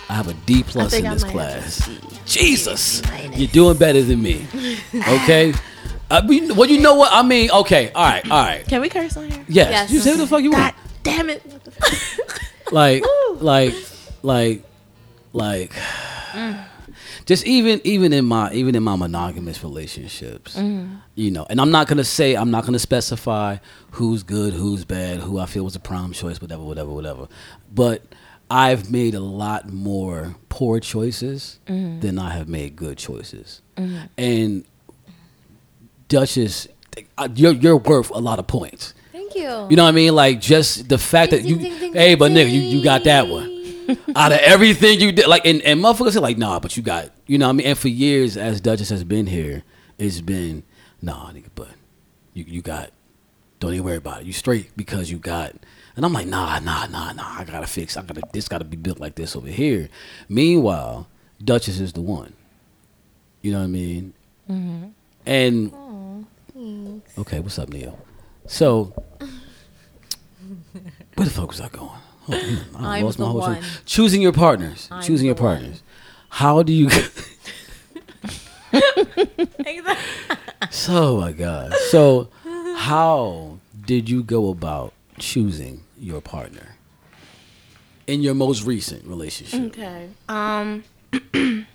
I have a D plus in this class. Jesus, you're doing better than me. Okay. Uh, I mean, well, you know what I mean. Okay. All right. All right. Can we curse on here? Yes. Yes. You say what the fuck you want. God damn it! What the fuck? like like like like just even even in my even in my monogamous relationships you know and i'm not gonna say i'm not gonna specify who's good who's bad who i feel was a prime choice whatever whatever whatever but i've made a lot more poor choices than i have made good choices and duchess uh, you're, you're worth a lot of points Thank you. you know what I mean? Like just the fact that you, Ding, ding, ding, hey, but nigga, you, you got that one. Out of everything you did, like, and, and motherfuckers are like, nah, but you got, you know what I mean? And for years, as Duchess has been here, it's been, nah, nigga, but you, you got, don't even worry about it. You straight because you got, and I'm like, nah, nah, nah, nah, I gotta fix, I gotta, this gotta be built like this over here. Meanwhile, Duchess is the one. You know what I mean? Mm-hmm. And okay, what's up, Neil? So, where the fuck was I going? Oh, man, I I'm lost my the whole train. one. Choosing your partners. I'm choosing your the one. partners. How do you? So my god. So, how did you go about choosing your partner in your most recent relationship? Okay. Um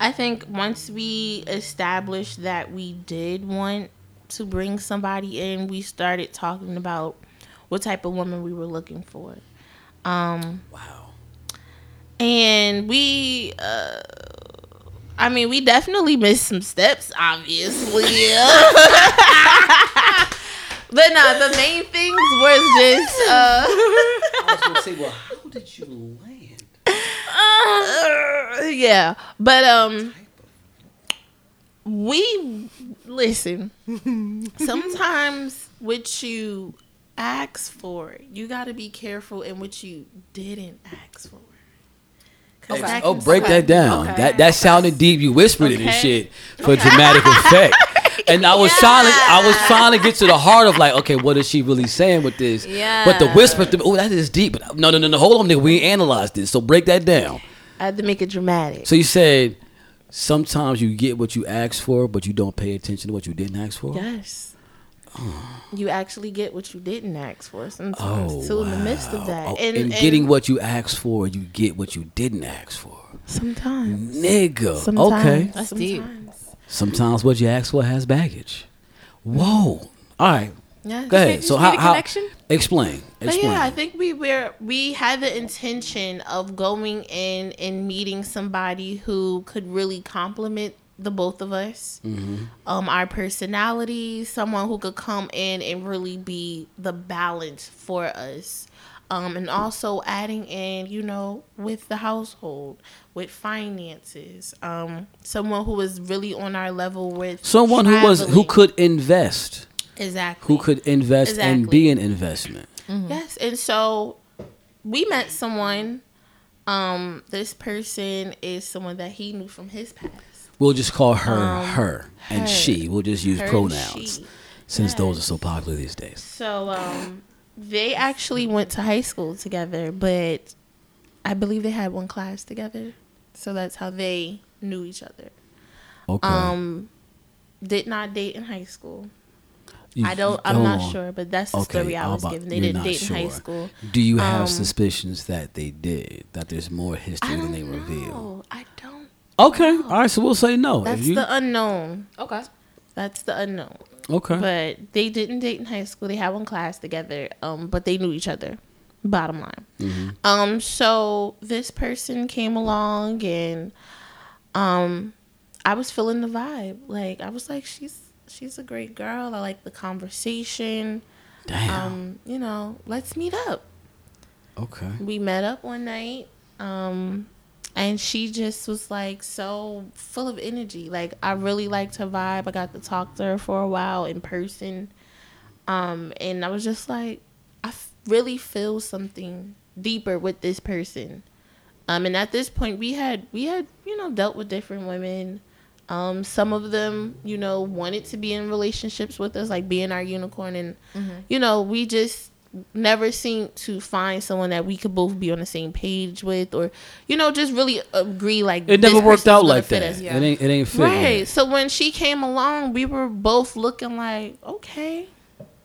I think once we established that we did want to bring somebody in, we started talking about what type of woman we were looking for. Um Wow. and we uh I mean, we definitely missed some steps, obviously. but no, the main things was just uh I was gonna say, well, how did you land? Uh, yeah, but um, we listen. Sometimes what you ask for, it. you got to be careful in what you didn't ask for. Okay. Oh, break that down. Okay. That that sounded deep. You whispered it and shit for dramatic effect. And I was trying to, I was trying to get to the heart of like, okay, what is she really saying with this? Yeah. But the Yeah. whisper, oh, that is deep. But no, no, no, no. Hold on, nigga. We analyzed this. So break that down. I had to make it dramatic. So you said sometimes you get what you ask for, but you don't pay attention to what you didn't ask for. yes. You actually get what you didn't ask for Oh, sometimes. too, in the midst of that, Oh, and, and, and getting what you asked for, you get what you didn't ask for. sometimes, Nigga. sometimes, Okay. That's deep. sometimes. Sometimes what you ask for has baggage. Whoa. All right. Yes. Go ahead. So how, a how connection? explain? But Explain. yeah, I think we were we had the intention of going in and meeting somebody who could really complement the both of us, Mm-hmm. um, our personalities, someone who could come in and really be the balance for us. Um, and also adding in, you know, with the household, with finances, um, someone who was really on our level with Someone who was who could invest, exactly who could invest and be an investment. Yes, and so we met someone. Um, this person is someone that he knew from his past. We'll just call her Um, her and her. she. We'll just use pronouns since those are so popular these days. So um, they actually went to high school together, but I believe they had one class together. So that's how they knew each other. Okay. Um, did not date in high school. You- I don't. I'm not sure, but that's the Okay, story I was about- given. They didn't date in high school. Do you have um, suspicions that they did? That there's more history than they reveal? know. I don't. Okay. All right. So we'll say no. That's you- the unknown. Okay. That's the unknown. okay. But they didn't date in high school. They had one class together. Um, but they knew each other. Bottom line. Mm-hmm. Um, so this person came along and um I was feeling the vibe. Like I was like, she's she's a great girl. I like the conversation. Damn. Um, you know, let's meet up. okay. we met up one night um and she just was like so full of energy. Like i really liked her vibe. I got to talk to her for a while in person. Um and i was just like i f- really feel something deeper with this person. Um and at this point we had we had you know dealt with different women. Um some of them you know wanted to be in relationships with us like being our unicorn. And you know we just never seem to find someone that we could both be on the same page with, or you know, just really agree. Like It never worked out like that. us. It ain't. It ain't fit. Right. yet. So when she came along, we were both looking like, okay,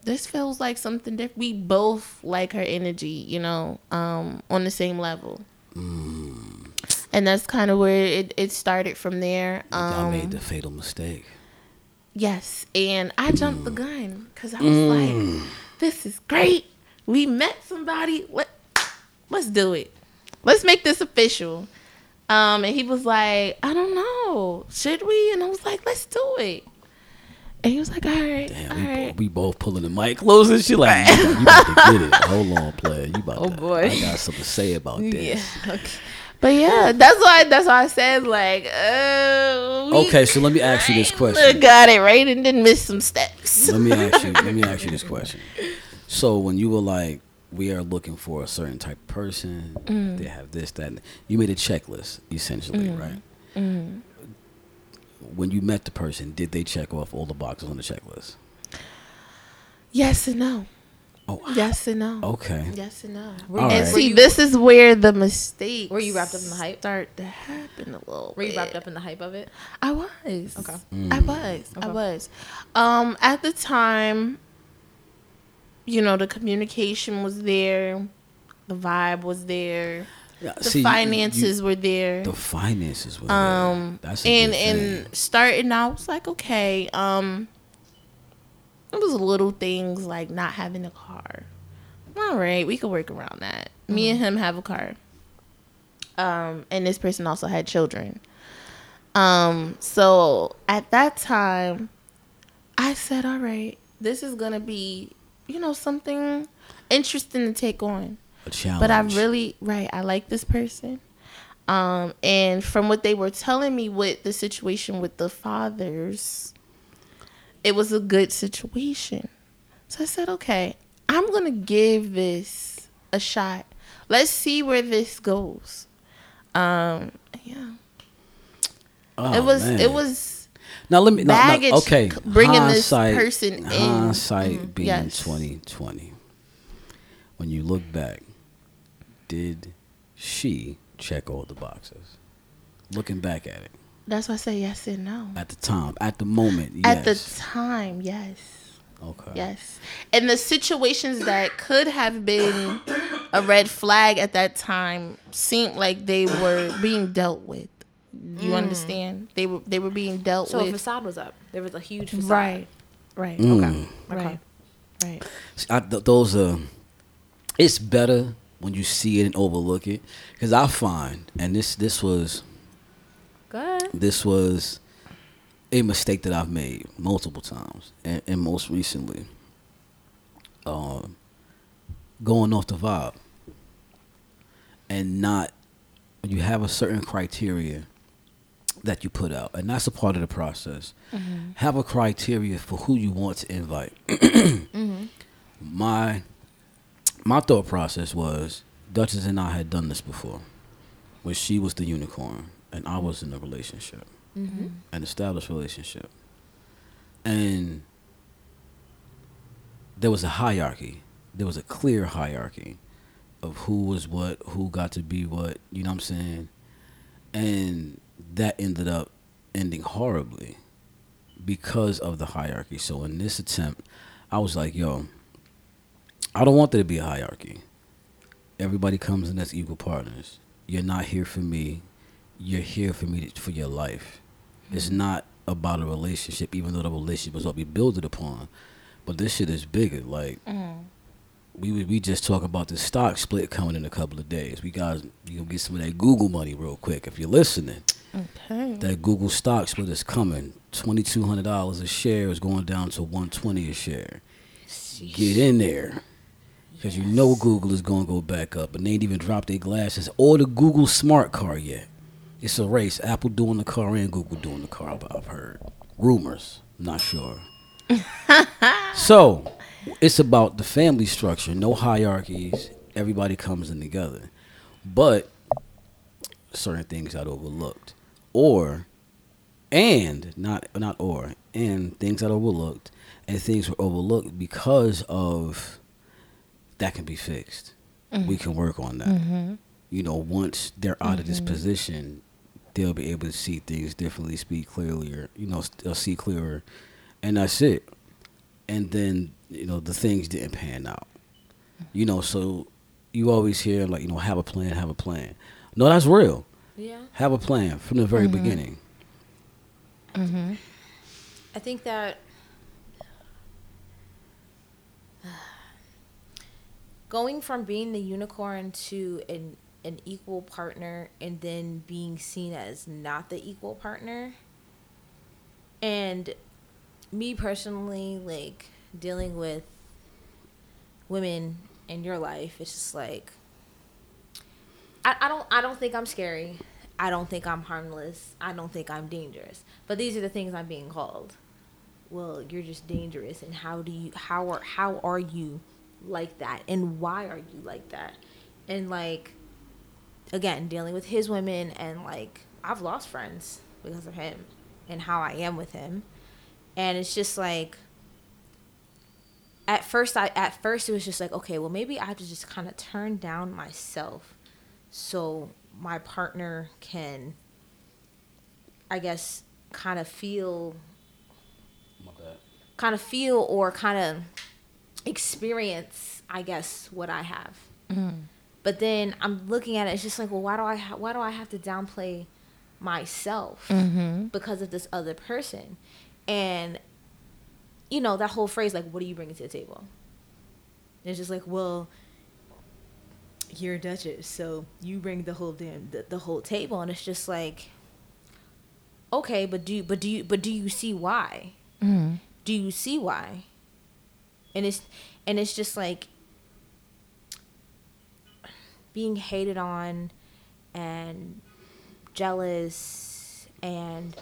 this feels like something different. We both like her energy, you know, um, on the same level. Mm. And that's kind of where it, it started from there. I Um, made the fatal mistake. yes, and I jumped Mm. the gun because I was like, "This is great. We met somebody. Let let's do it. Let's make this official." Um, and he was like, "I don't know, should we?" And I was like, "Let's do it." And he was like, "All right, Damn, all we, right." both, we both pulling the mic close and shit like you, about- you about to get it. Hold on, player. You about Oh, to, boy. I got something to say about this. Yeah. Okay. But yeah, that's why that's why I said like, uh, we Okay, so let me ask you this question. Got it right and then miss some steps. Let me ask you. Let me ask you this question. So when you were like, we are looking for a certain type of person, Mm. they have this, that, and you made a checklist essentially, right? Mm. When you met the person, did they check off all the boxes on the checklist? Yes and no. Oh, Yes and no. okay. Yes and no. All And right. see, you- this is where the mistake. Were you wrapped up in the hype? start to happen a little. Were you bit. wrapped up in the hype of it? I was. Okay. I was. I was. Um, at the time, you know, the communication was there, the vibe was there, the see, you- you- finances were there. the finances were um, there. That's and and starting out was like okay. Um, it was little things like not having a car. All right, we could work around that. Me and him have a car. Um, and this person also had children. Um, so at that time, I said, all right, this is gonna be, you know, something interesting to take on. a challenge. But I really, right, I like this person. Um, and from what they were telling me with the situation with the fathers, it was a good situation. So I said, okay, I'm gonna give this a shot. Let's see where this goes. Um, yeah, Oh, it was, man. it was Now let me no, no, okay. bringing this Hindsight- person in. Hindsight mm-hmm. being Yes. twenty twenty. When you look back, did she check all the boxes? Looking back at it, That's why I say yes and no. at the time, at the moment, yes. At the time, yes. okay. Yes. And the situations that could have been a red flag at that time seemed like they were being dealt with. You understand? They were they were being dealt with So a facade was up. There was a huge facade. Right. Right. Mm. Okay. Right. Right. See, I, th- those are. It's better when you see it and overlook it, because I find, and this this was Good. this was a mistake that I've made multiple times, and, and most recently, um, going off the vibe, and not you have a certain criteria that you put out, and that's a part of the process. Mm-hmm. Have a criteria for who you want to invite. Mm-hmm. My my thought process was Duchess and I had done this before, where she was the unicorn and I was in a relationship, mm-hmm. an established relationship, and there was a hierarchy. There was a clear hierarchy of who was what, who got to be what. You know what I'm saying? And that ended up ending horribly because of the hierarchy. So in this attempt, I was like, yo, I don't want there to be a hierarchy. Everybody comes in as equal partners. You're not here for me. You're here for me to, for your life. It's mm-hmm. not about a relationship, even though the relationship is what we build it upon. But this shit is bigger. Like we we- we just talk about the stock split coming in a couple of days. We guys you gonna get some of that Google money real quick if you're listening. Okay. That Google stock split is coming. Twenty two hundred dollars a share is going down to one twenty a share. Get in there. Because you know Google is going to go back up. And they ain't even dropped their glasses or the Google smart car yet. It's a race. Apple doing the car and Google doing the car, I've heard. Rumors. Not sure. so, it's about the family structure. No hierarchies. Everybody comes in together. But certain things got overlooked. Or, and, not, not or, and things got overlooked. And things were overlooked because of that can be fixed. We mm-hmm. can work on that. Mm-hmm. You know, once they're out of this mm-hmm. position, they'll be able to see things differently, speak clearly, or you know, they'll see clearer, and that's it. And then you know the things didn't pan out. You know, so you always hear like you know have a plan, have a plan. No, that's real. Yeah. Have a plan from the very beginning. Mm-hmm. I think that going from being the unicorn to an an equal partner and then being seen as not the equal partner and me personally like dealing with women in your life it's just like I, I don't I don't think I'm scary. I don't think I'm harmless. I don't think I'm dangerous. But these are the things I'm being called. Well, you're just dangerous and how do you how are how are you like that and why are you like that? And like again, dealing with his women and like I've lost friends because of him and how I am with him. And it's just like at first I at first it was just like, okay, well maybe I have to just kind of turn down myself so my partner can I guess kind of feel kind of feel or kind of experience I guess what I have. Mm-hmm. But then I'm looking at it it's just like, well why do I ha- why do I have to downplay myself mm-hmm. because of this other person? And you know, that whole phrase like what are you bringing to the table? It's just like, well, you're a duchess, so you bring the whole damn the, the whole table, and it's just like, okay, but do you, but do you but do you see why? Mm-hmm. Do you see why? And it's and it's just like being hated on and jealous and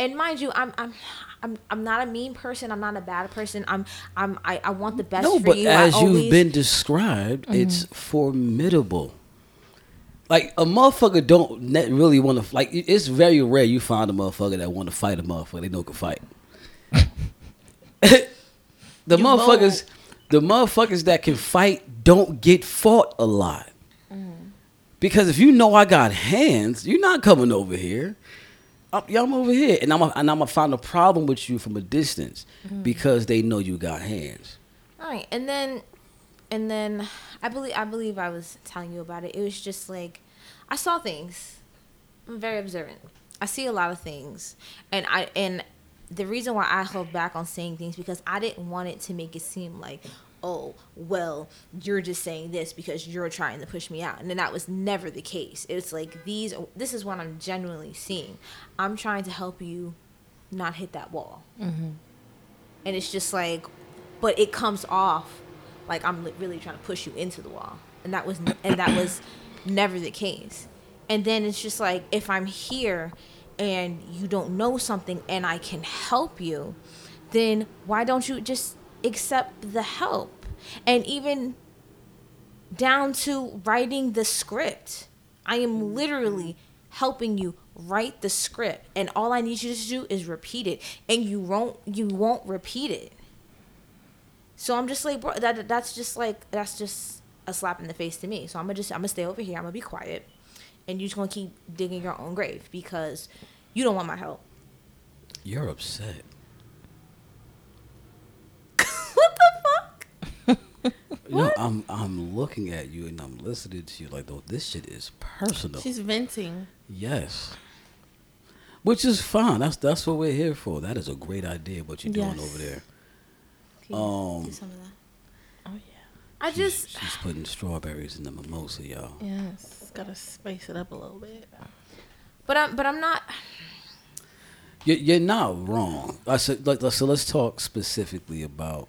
and mind you, I'm I'm I'm I'm not a mean person. I'm not a bad person. I'm I'm I, I want the best No, but you. I as you've always- been described, mm-hmm. it's formidable. Like a motherfucker don't really want to like. It's very rare you find a motherfucker that want to fight a motherfucker they know can fight. the motherfuckers, the motherfuckers that can fight don't get fought a lot. Mm-hmm. Because if you know I got hands, you're not coming over here. I'm, yeah, I'm over here, and I'm a, and I'm gonna find a problem with you from a distance mm-hmm. because they know you got hands. All right, and then, and then I believe I believe I was telling you about it. It was just like I saw things. I'm very observant. I see a lot of things, and I and the reason why I held back on saying things because I didn't want it to make it seem like, oh, well, you're just saying this because you're trying to push me out, and that was never the case. It's like these. This is what I'm genuinely seeing. I'm trying to help you not hit that wall mm-hmm. and it's just like but it comes off like i'm really trying to push you into the wall and that was and that was never the case and then it's just like if i'm here and you don't know something and i can help you then why don't you just accept the help. And even down to writing the script i am mm-hmm. literally helping you write the script. And all i need you to do is repeat it. And you won't you won't repeat it. So i'm just like bro that that's just like that's just a slap in the face to me. So i'm gonna just i'm gonna stay over here. I'm gonna be quiet. And you're just gonna keep digging your own grave because you don't want my help. You're upset. What the fuck know, I'm I'm looking at you and I'm listening to you like, though this shit is personal. She's venting. yes. Which is fine. That's that's what we're here for. That is a great idea. What you're doing over there. Can Um, do some of that Oh yeah. i She's, just she's putting strawberries in the mimosa, y'all. Yes. Gotta spice it up a little bit. but i'm but i'm not You're, you're not wrong. I said, like, so let's talk specifically about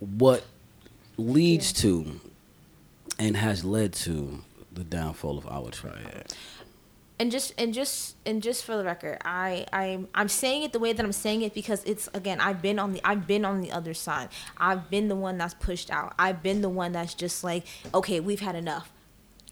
what leads to and has led to the downfall of our triad. and just and just and just for the record i i'm i'm saying it the way that i'm saying it because it's again i've been on the i've been on the other side. I've been the one that's pushed out. I've been the one that's just like okay we've had enough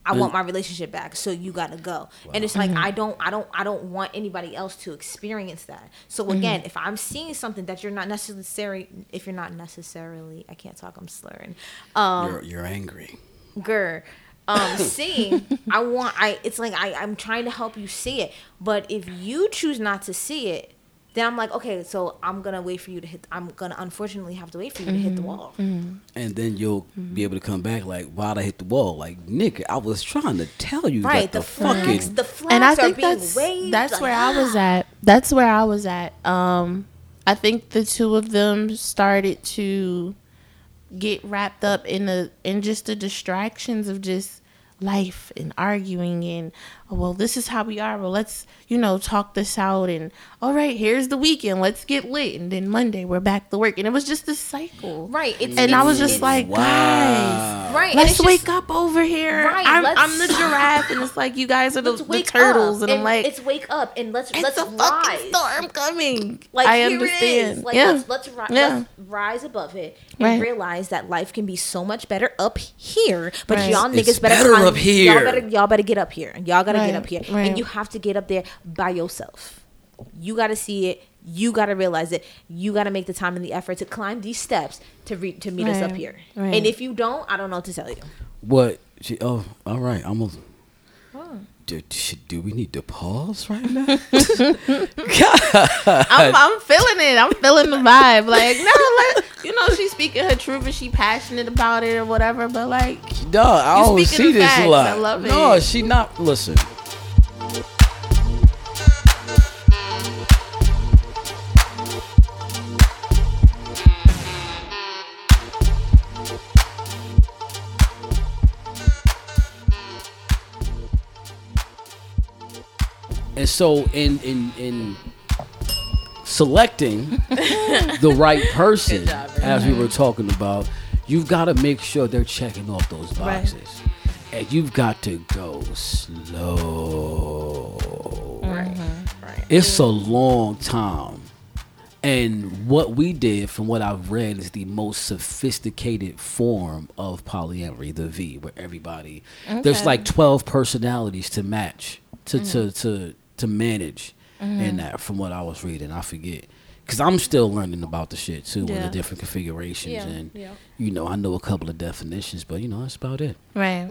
I want my relationship back, so you gotta go. And it's like I don't, I don't, I don't want anybody else to experience that. So again, if I'm seeing something that you're not necessarily, if you're not necessarily, I can't talk, I'm slurring. Um, You're, you're angry. grr um seeing i want i it's like i i'm trying to help you see it but if you choose not to see it then i'm like okay so i'm gonna wait for you to hit i'm gonna unfortunately have to wait for you to hit the mm-hmm. wall mm-hmm. And then you'll mm-hmm. be able to come back like, why'd I hit the wall? Like, nigga, I was trying to tell you right that the, the, flags fucking the flags and I are think being that's waved that's like, where I was at. That's where I was at. Um, I think the two of them started to get wrapped up in the in just the distractions of just life and arguing and oh, well this is how we are. Well let's you know talk this out and all right here's the weekend. Let's get lit. And then monday we're back to work. And it was just this cycle. Right. It's, and i was just it's- like guys right. Let's it's just- wake up over here. Right, I'm, I'm the giraffe. And it's like you guys are the, the turtles. up. And i'm like it's wake up and let's it's let's a rise. fucking storm coming. Like I here understand. it is. Like yeah. let's let's, ri- Yeah. let's rise above it and Right. realize that life can be so much better up here. But Right. y'all It's niggas better, better climb- up here. Y'all better y'all better get up here. Y'all gotta Right, get up here, right. and you have to get up there by yourself. You gotta see it. You gotta realize it. You gotta make the time and the effort to climb these steps to re- to meet us up here. right. And if you don't, I don't know what to tell you. What? She, oh, all right. I'm a, do, do, do we need to pause right now? I'm, I'm feeling it. I'm feeling the vibe. Like, no, like, you know, she's speaking her truth and she passionate about it or whatever. But like, No, I don't see this facts. a lot. I love No, it. she not. Listen. And so in in in selecting the right person, as we were talking about, you've got to make sure they're checking off those boxes, and you've got to go slow. Mm-hmm. Right. It's a long time. And what we did, from what I've read, is the most sophisticated form of polyamory, the V, where everybody there's like twelve personalities to match to to mm-hmm. to to manage in that. From what I was reading, I forget because I'm still learning about the shit too, and the different configurations, Yeah, and yeah. you know, I know a couple of definitions, but you know, that's about it. right.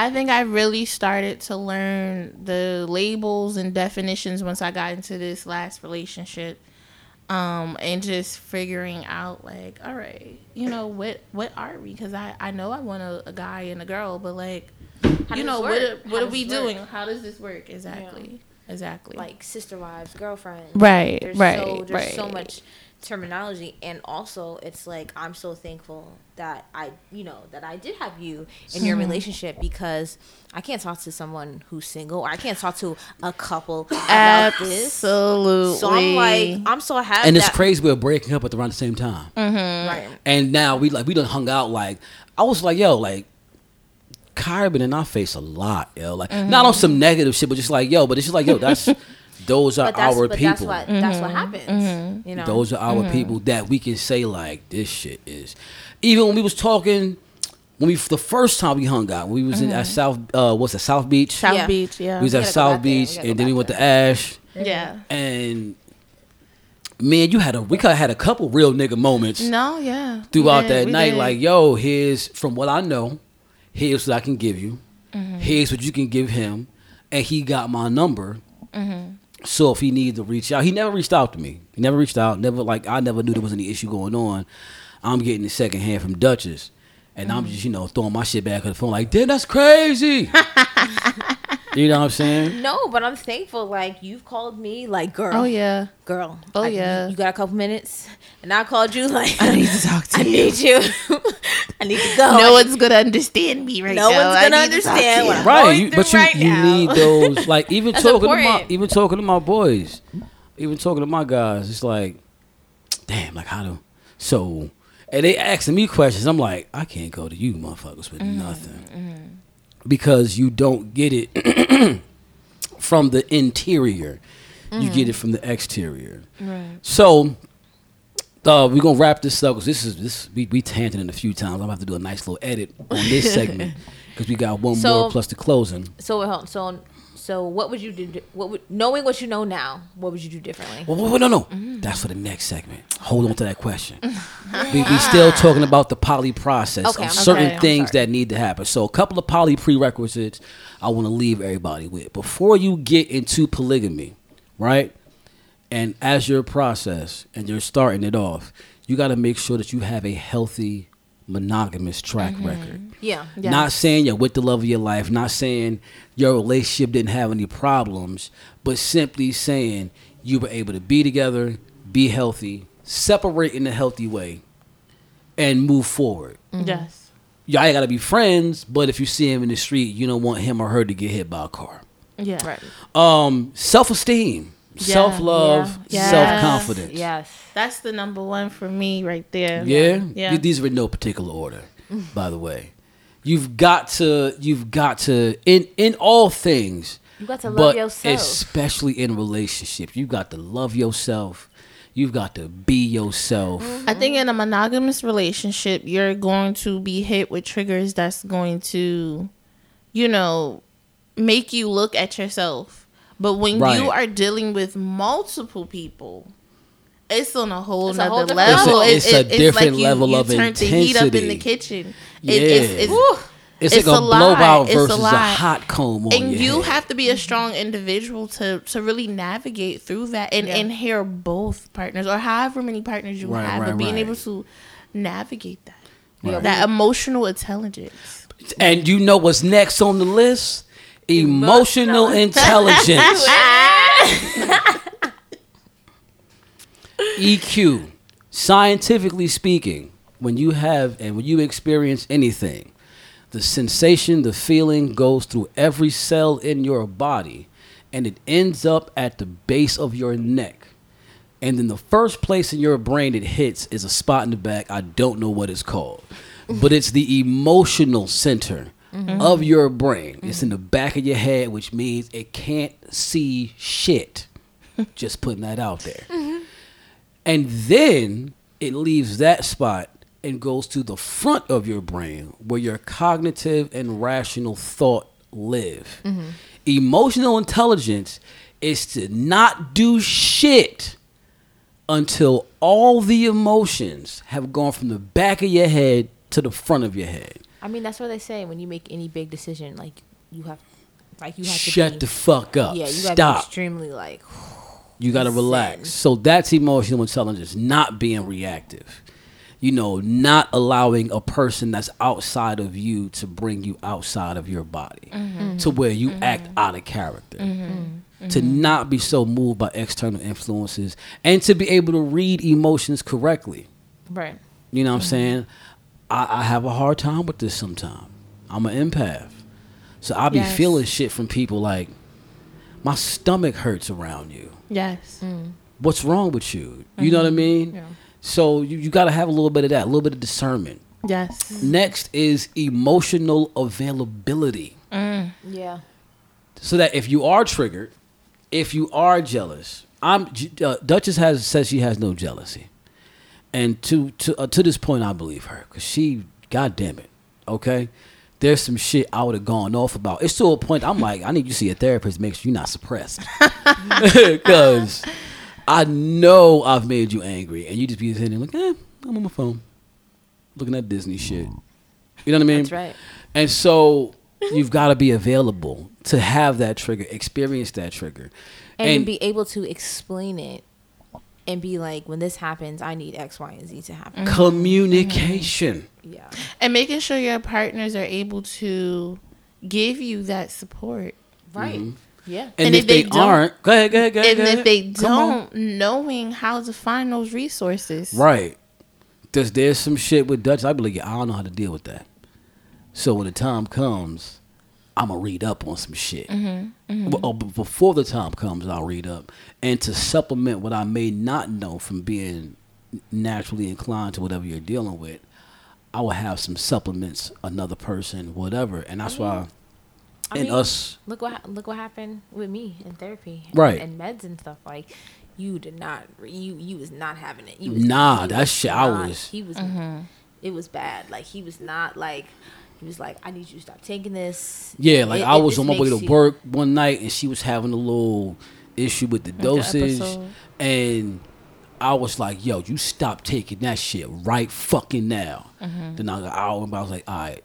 I think I really started to learn the labels and definitions once I got into this last relationship. Um, and just figuring out like, all right, you know, what what are we? Because I I know I want a, a guy and a girl, but like, How you know, this what How what are we work? doing? How does this work? Exactly, exactly. like sister wives, girlfriends. Right, There's right, so there's so much terminology and also it's like I'm so thankful that I you know that I did have you in your mm-hmm. relationship because I can't talk to someone who's single or I can't talk to a couple about this. Absolutely. So I'm like I'm so happy And it's that- crazy we're breaking up at around the same time. Mm-hmm. right. And now we like we done hung out like I was like, yo, like Kyra been in our face a lot, yo. Like not mm-hmm. on some negative shit, but just like, yo, but it's just like, yo, that's those are But that's our but people. that's what that's what happens. Mm-hmm. You know. Those are our mm-hmm. people that we can say like this shit is. Even when we was talking, when we the first time we hung out, we was in at South, uh, what's it, South Beach? South Yeah. Beach, yeah. we was We at South back there. We Beach, and then we back went to. Ash, yeah. and man, you had a we kind of had a couple real nigga moments No, yeah. throughout We did, that night. did. Like, yo, here's from what I know, here's what I can give you. Mm-hmm. Here's what you can give him, and he got my number. Mm-hmm. So if he needs to reach out, he never reached out to me. He never reached out. Never like I never knew there was any issue going on. I'm getting the second hand from Duchess, and Mm-hmm. I'm just you know throwing my shit back on the phone like, damn, that's crazy. you know what I'm saying? No, but I'm thankful. Like you've called me, like girl. Oh yeah. girl. Oh, I- yeah. You got a couple minutes, and I called you like I need to talk to I you. I need you. I need to go. No one's gonna understand me right No now. No one's gonna need to understand to what you. I'm right going you, but through you, right you now. need those like even That's talking to my even talking to my boys even talking to my guys it's like damn like how do so and they asking me questions i'm like i can't go to you motherfuckers with Mm-hmm, nothing because you don't get it from the interior you Mm-hmm. get it from the exterior Right. so uh, we're gonna wrap this up because this is this we we tangented a few times. I'm gonna have to do a nice little edit on this segment because we got one So- more plus the closing. So. So so what would you do? What would knowing what you know now? What would you do differently? Well, no, no, mm-hmm. that's for the next segment. Hold on to that question. we, we still talking about the poly process Okay, of certain I'm things that need to happen. So, a couple of poly prerequisites I want to leave everybody with before you get into polygamy, right? And as your process and you're starting it off, you got to make sure that you have a healthy monogamous track record. Yeah. Yes. Not saying you're with the love of your life, not saying your relationship didn't have any problems, but simply saying you were able to be together, be healthy, separate in a healthy way, and move forward. Yes. Y'all ain't gotta be friends, but if you see him in the street, you don't want him or her to get hit by a car. Yeah. Right. Um, self esteem, Yeah, self love, yeah. self confidence. Yes. That's the number one for me right there. Yeah? Yeah. These are in no particular order, by the way. You've got to you've got to in in all things. You got to love but yourself. especially in relationships. You've got to love yourself. You've got to be yourself. I think in a monogamous relationship, you're going to be hit with triggers that's going to, you know, make you look at yourself. But when Right. you are dealing with multiple people, it's on a whole It's a whole nother level. level. It's a- it's a different level of turn the heat up in the kitchen. Yeah. It, it's, it's, It's, It's like a, a lot. blowout It's a versus a, lot. hot comb on and you head. have to be a strong individual to to really navigate through that and Yeah. and hear both partners or however many partners you Right, have, right, but being right. able to navigate that. Right. That emotional intelligence. And you know what's next on the list? Emotional intelligence. EQ. Scientifically speaking, when you have and when you experience anything, the sensation, the feeling goes through every cell in your body and it ends up at the base of your neck. And then the first place in your brain it hits is a spot in the back. I don't know what it's called, but it's the emotional center Mm-hmm. of your brain. It's in the back of your head, which means it can't see shit. Just putting that out there. And then it leaves that spot and goes to the front of your brain where your cognitive and rational thought live. Mm-hmm. Emotional intelligence is to not do shit until all the emotions have gone from the back of your head to the front of your head. I mean, that's what they say when you make any big decision. Like you have, like you have to Shut be, the fuck up. Yeah, you got to be Stop. extremely like. You got to Zen. relax. So that's emotional intelligence, not being reactive. You know, not allowing a person that's outside of you to bring you outside of your body mm-hmm. to where you act mm-hmm. out of character. Mm-hmm. To not be so moved by external influences and to be able to read emotions correctly. Right. You know what I'm saying? I, I have a hard time with this sometimes. I'm an empath. So I be Yes. feeling shit from people like, my stomach hurts around you Yes. Mm. what's wrong with you? You know what I mm-hmm. mean? Yeah. So you, you got to have a little bit of that, a little bit of discernment. Yes. Next is emotional availability. Mm. Yeah. So that if you are triggered, if you are jealous, I'm uh, Duchess has says she has no jealousy, and to to uh, to this point, I believe her because she, god damn it, okay. There's some shit I would have gone off about. It's to a point I'm like, I need you to see a therapist, make sure you're not suppressed, because I know I've made you angry, and you just be sitting there like, eh, I'm on my phone, looking at Disney shit. You know what I mean? That's right. And so you've got to be available to have that trigger, experience that trigger. And, And, be able to explain it, and be like, when this happens, I need X, Y, and Z to happen. communication. Yeah. And making sure your partners are able to give you that support. Right. Mm-hmm. Yeah. And, And if, if they, they aren't, go ahead, go ahead, go ahead. and go if they don't, knowing how to find those resources. Right. Because there's some shit with Dutch, I believe like, I don't know how to deal with that. So when the time comes, I'm to read up on some shit. Mm-hmm, mm-hmm. But, oh, but before the time comes, I'll read up. And to supplement what I may not know from being naturally inclined to whatever you're dealing with, I will have some supplements, another person, whatever. And that's why mm-hmm. I in mean, us Look what look what happened with me in therapy, Right. And meds and stuff. Like, you did not you you was not having it. You was, Nah, that shit, I was- He was. Mm-hmm. It was bad. Like he was not like. He was like, I need you to stop taking this. Yeah, like It- I was on my way to makes you- work one night and she was having a little issue with the the dosage. episode. and I was like, yo, you stop taking that shit right fucking now. Mm-hmm. Then I, I, I was like, all right,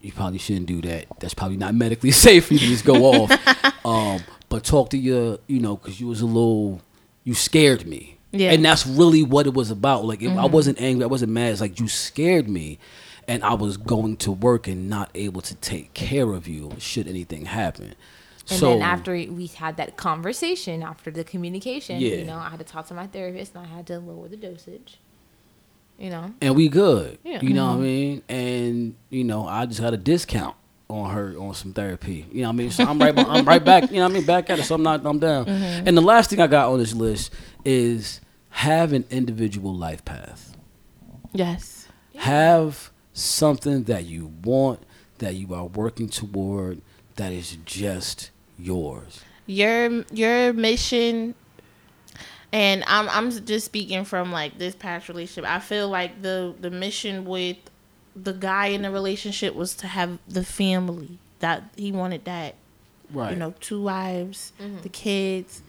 you probably shouldn't do that. That's probably not medically safe for you to just go off. Um, but talk to your, you know, because you was a little, you scared me. Yeah. And that's really what it was about. Like, if I wasn't angry, I wasn't mad. It's like you scared me. And I was going to work and not able to take care of you should anything happen. And so then after we had that conversation, after the communication, Yeah. you know, I had to talk to my therapist and I had to lower the dosage. You know, and we good. Yeah. You know what I mm-hmm. mean? And you know, I just got a discount on her on some therapy. You know what I mean? So I'm right I'm right back, you know what I mean, back at it. So I'm not I'm down. Mm-hmm. And the last thing I got on this list is have an individual life path. Yes. Have something that you want, that you are working toward, that is just yours. Your your mission and I'm I'm just speaking from like this past relationship. I feel like the the mission with the guy in the relationship was to have the family. That he wanted that. Right. You know, two wives, mm-hmm. the kids,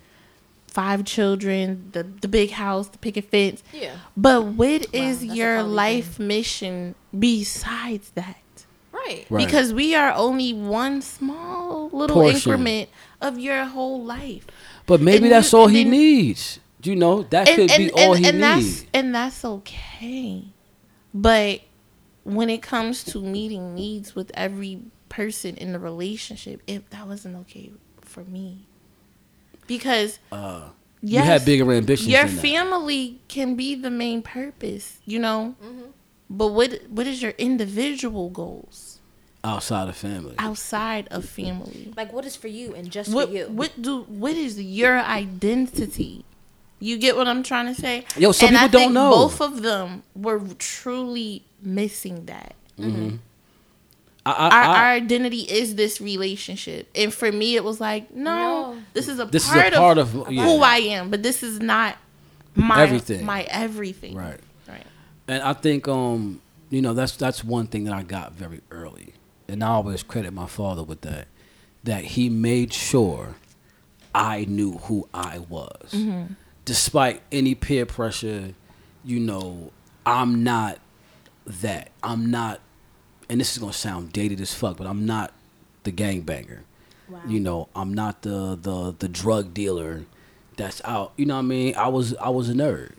five children, the the big house, the picket fence. yeah, But what is that's a your quality life mission besides that? right. Right. Because we are only one small little Portion. increment of your whole life. but maybe and that's you- all he then- needs. You know, that could be all he and needs. that's and that's okay. But when it comes to meeting needs with every person in the relationship, it that wasn't okay for me. Because Uh, yes, you have bigger ambitions your than that. family can be the main purpose, you know. Mm-hmm. But what what is your individual goals outside of family. outside of family? Like, what is for you and just What for you? what do what is your identity? You get what I'm trying to say? Yo, some and I people don't think know. Both of them were truly missing that. I, I, Our, I- our identity is this relationship, and for me, it was like, no, No. this is a This is a part part of, of- yeah. who I am, but this is not my Everything. My everything. right. Right. And I think um, you know, that's that's one thing that I got very early. And I always credit my father with that. That he made sure I knew who I was. Despite any peer pressure, you know, I'm not that. I'm not and this is gonna sound dated as fuck, but I'm not the gangbanger. Wow. You know, I'm not the the the drug dealer that's out. You know what I mean? I was I was a nerd.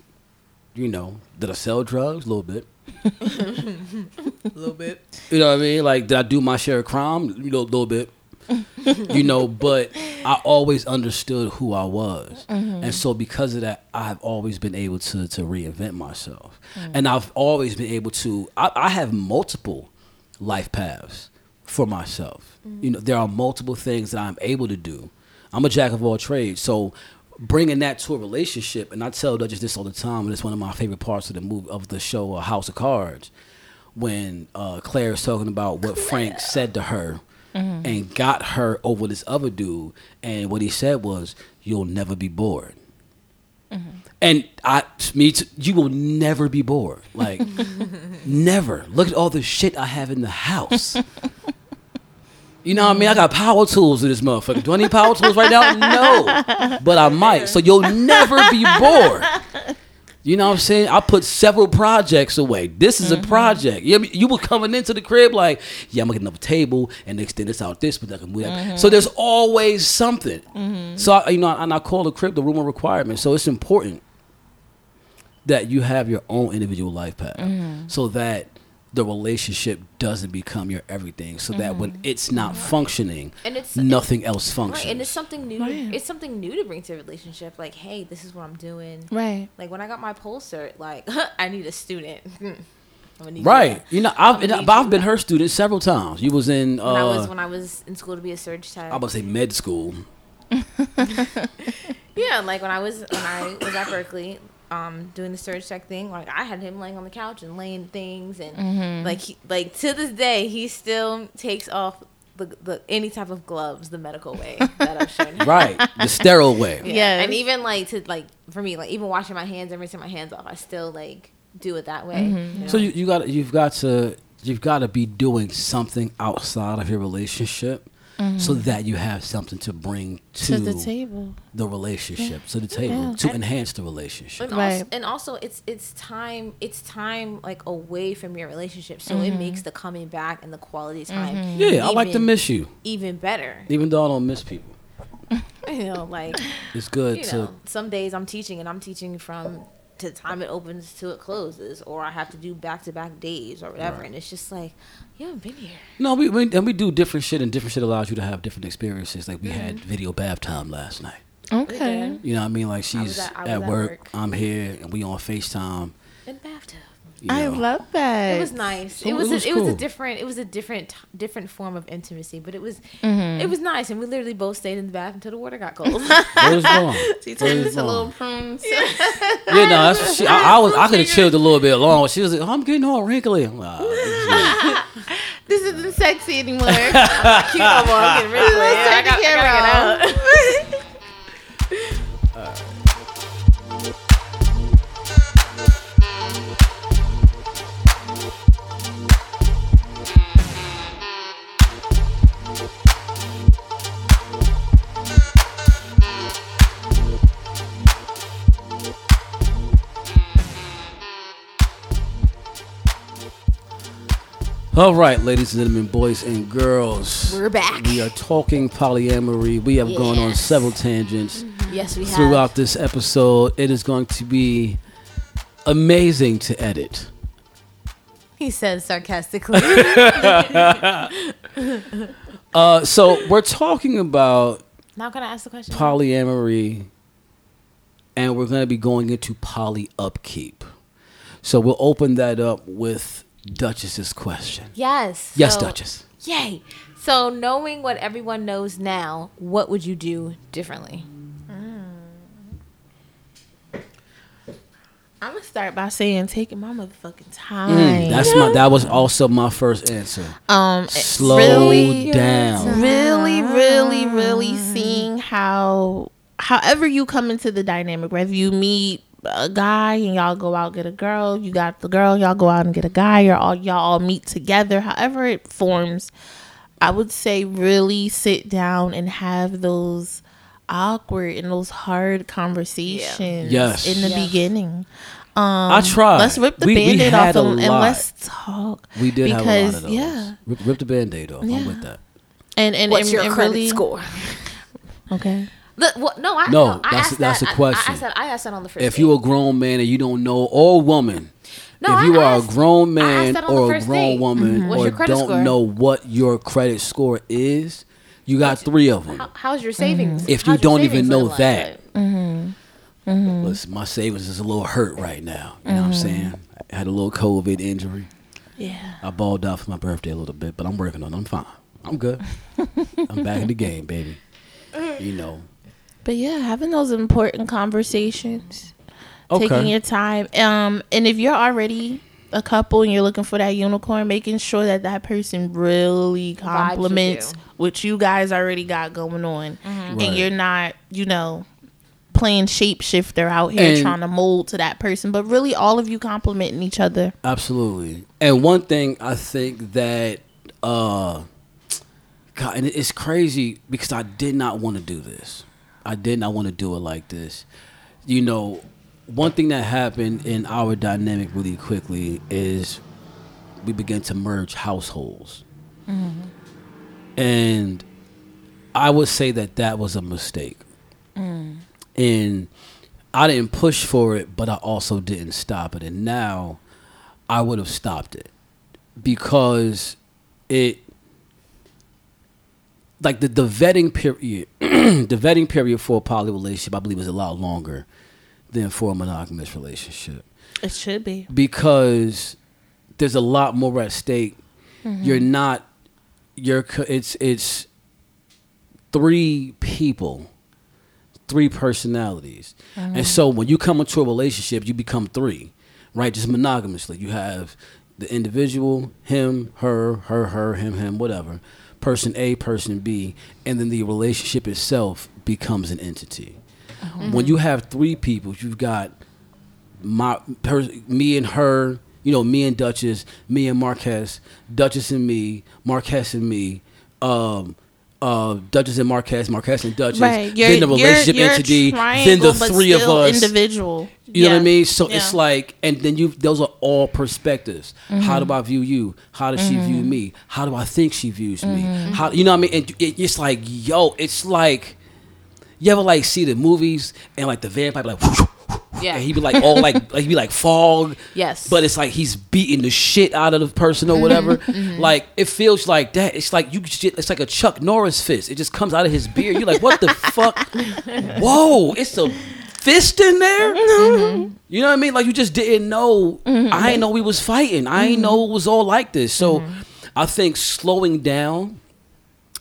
You know, did I sell drugs? A little bit. a little bit. You know what I mean? Like, did I do my share of crime? You know, a little bit. you know, but I always understood who I was, mm-hmm. and so because of that, I've always been able to to reinvent myself, and I've always been able to. I, I have multiple life paths for myself. You know, there are multiple things that I'm able to do. I'm a jack of all trades, so bringing that to a relationship, and I tell Duchess this all the time, and it's one of my favorite parts of the movie of the show uh, House of Cards, when uh, Claire is talking about what Frank said to her and got her over this other dude, and what he said was, "You'll never be bored." And I, me, too, you will never be bored. Like, never. Look at all the shit I have in the house. You know what I mean? I got power tools in this motherfucker. Do I need power tools right now? No. But I might. So you'll never be bored. You know what I'm saying? I put several projects away. This is a mm-hmm. project. You, you were coming into the crib like, yeah, I'm gonna get another table and extend this out this, but I can move that. Mm-hmm. So there's always something. Mm-hmm. So I, you know, and I call the crib the room of requirement. So it's important that you have your own individual life path, so that the relationship doesn't become your everything. So that when it's not functioning, And it's nothing else Right, functions. and it's something new. Right. It's something new to bring to a relationship. Like, hey, this is what I'm doing. Right. Like when I got my pole cert, like I need a student. I'm gonna need you. Right. You know, I've, I'm gonna but I've been her student several times. You was in, uh, When I was when I was in school to be a surg tech. I was say med school. Yeah, like when I was when I was at Berkeley, um, doing the surg tech thing, like I had him laying on the couch and laying things, and Mm-hmm. like he, like to this day, he still takes off the, the any type of gloves the medical way that I've shown. him. Right, the sterile way. Yeah. Yes. And even like to like for me, like even washing my hands and rinsing my hands off, I still like do it that way. Mm-hmm. you know? So you, you got you've got to you've got to be doing something outside of your relationship so that you have something to bring to, Mm-hmm. to the table. the relationship, to the table, Yeah. to enhance the relationship. and, Right. also, and also it's it's time it's time like away from your relationship so it makes the coming back and the quality time Yeah, I like to miss you, even better even though I don't miss people. you know like It's good you to know some days i'm teaching and i'm teaching from to the time it opens to it closes or i have to do back-to-back days or whatever and it's just like you haven't been here no. We, we and we do different shit, and different shit allows you to have different experiences. Like we had Mm-hmm. video bath time last night. Okay. You know what I mean? Like she's at- I was at, at work, work. I'm here, and we on Facetime. in bathtub You I love that. it was nice. So it was it was a, it was a different it was a different different form of intimacy, but it was Mm-hmm. it was nice, and we literally both stayed in the bath until the water got cold. Where's wrong? She turned into wrong? little prunes. Yeah, no, that's what she. I, I was. I could have chilled a little bit longer. She was like, "I'm getting all wrinkly." I'm like, "Ah, this is good." This isn't sexy anymore. Cute no more. I'm getting rid of it. I got- I gotta get All right, ladies and gentlemen, boys and girls, We're back. we are talking polyamory. We have gone on several tangents Yes, we have. throughout this episode. It is going to be amazing to edit. He says sarcastically. Uh, so we're talking about now can I ask the question? polyamory, and we're going to be going into poly upkeep. So we'll open that up with Duchess's question. yes. Yes, so- Duchess. Yay. So knowing what everyone knows now, what would you do differently? I'm gonna start by saying taking my motherfucking time. Mm, that's my. That was also my first answer. um Slow really, down. really, really, really seeing how however you come into the dynamic, whether you meet a guy and y'all go out get a girl, you got the girl, y'all go out and get a guy, or all y'all all meet together, however it forms, I would say really sit down and have those awkward and those hard conversations Yes. in the Yes. beginning. Um, I tried. Let's rip the We- we band-aid had off a and, and let's talk. We did have a lot of those. yeah, Rip, rip the band-aid off. Yeah. I'm with that. and and, What's and, your and credit really score? okay. Look, what, no, I No, no, I that's- that's that. a question. I, I said I asked that on the first. If you date. a grown man and you don't know, or woman, No, if you I are a grown man the or a grown date. woman mm-hmm. What's or don't score? know what your credit score is, you got three of them. How, how's your savings? If you how's your don't even know like? that. Mm-hmm. mm-hmm. Listen, my savings is a little hurt right now. You know what I'm mm-hmm. saying? I had a little COVID injury. Yeah. I balled out for my birthday a little bit, but I'm working on it. I'm fine. I'm good. I'm back in the game, baby. You know. But yeah, having those important conversations, Okay. taking your time. Um, and if you're already a couple and you're looking for that unicorn, making sure that that person really with complements you. what you guys already got going on, Right. and you're not, you know, playing shapeshifter out here And- trying to mold to that person, but really all of you complimenting each other. Absolutely. And one thing I think that uh God, and it's crazy because I did not want to do this. I did not I want to do it like this. You know, one thing that happened in our dynamic really quickly is we began to merge households. Mm-hmm. And I would say that that was a mistake. Mm. And I didn't push for it, but I also didn't stop it. And now I would have stopped it because it like the, the vetting period the vetting period for a poly relationship I believe is a lot longer than for a monogamous relationship It should be. because there's a lot more at stake. Mm-hmm. You're not you're it's it's three people, three personalities. And mm-hmm. so when you come into a relationship, you become three, right? Just monogamously. You have the individual, him, her, her, her, him, him, whatever, person A, person B, and then the relationship itself becomes an entity. When you have three people, you've got my her, me and her, you know, me and Duchess, me and Marquez, Duchess and me, Marquez and me, um, uh, Duchess and Marquez, Marquez and Duchess, Right. You're, then the relationship you're, you're entity, then the three of us. Individual. You know what I mean? So it's like, and then you, those are all perspectives. How Mm-hmm. do I view you? How does she view me? How do I think she views me? How, you know what I mean? And it, it's like, yo, it's like, you ever like see the movies and like the vampire like, Yeah. and he be like all like, like he be like fog. Yes. But it's like he's beating the shit out of the person or whatever. Mm-hmm. Like it feels like that. It's like you. just- It's like a Chuck Norris fist. It just comes out of his beard. You're like, what the fuck? Whoa! It's a fist in there. Mm-hmm. You know what I mean? Like you just didn't know. I ain't know we was fighting. I ain't know it was all like this. So Mm-hmm. I think slowing down,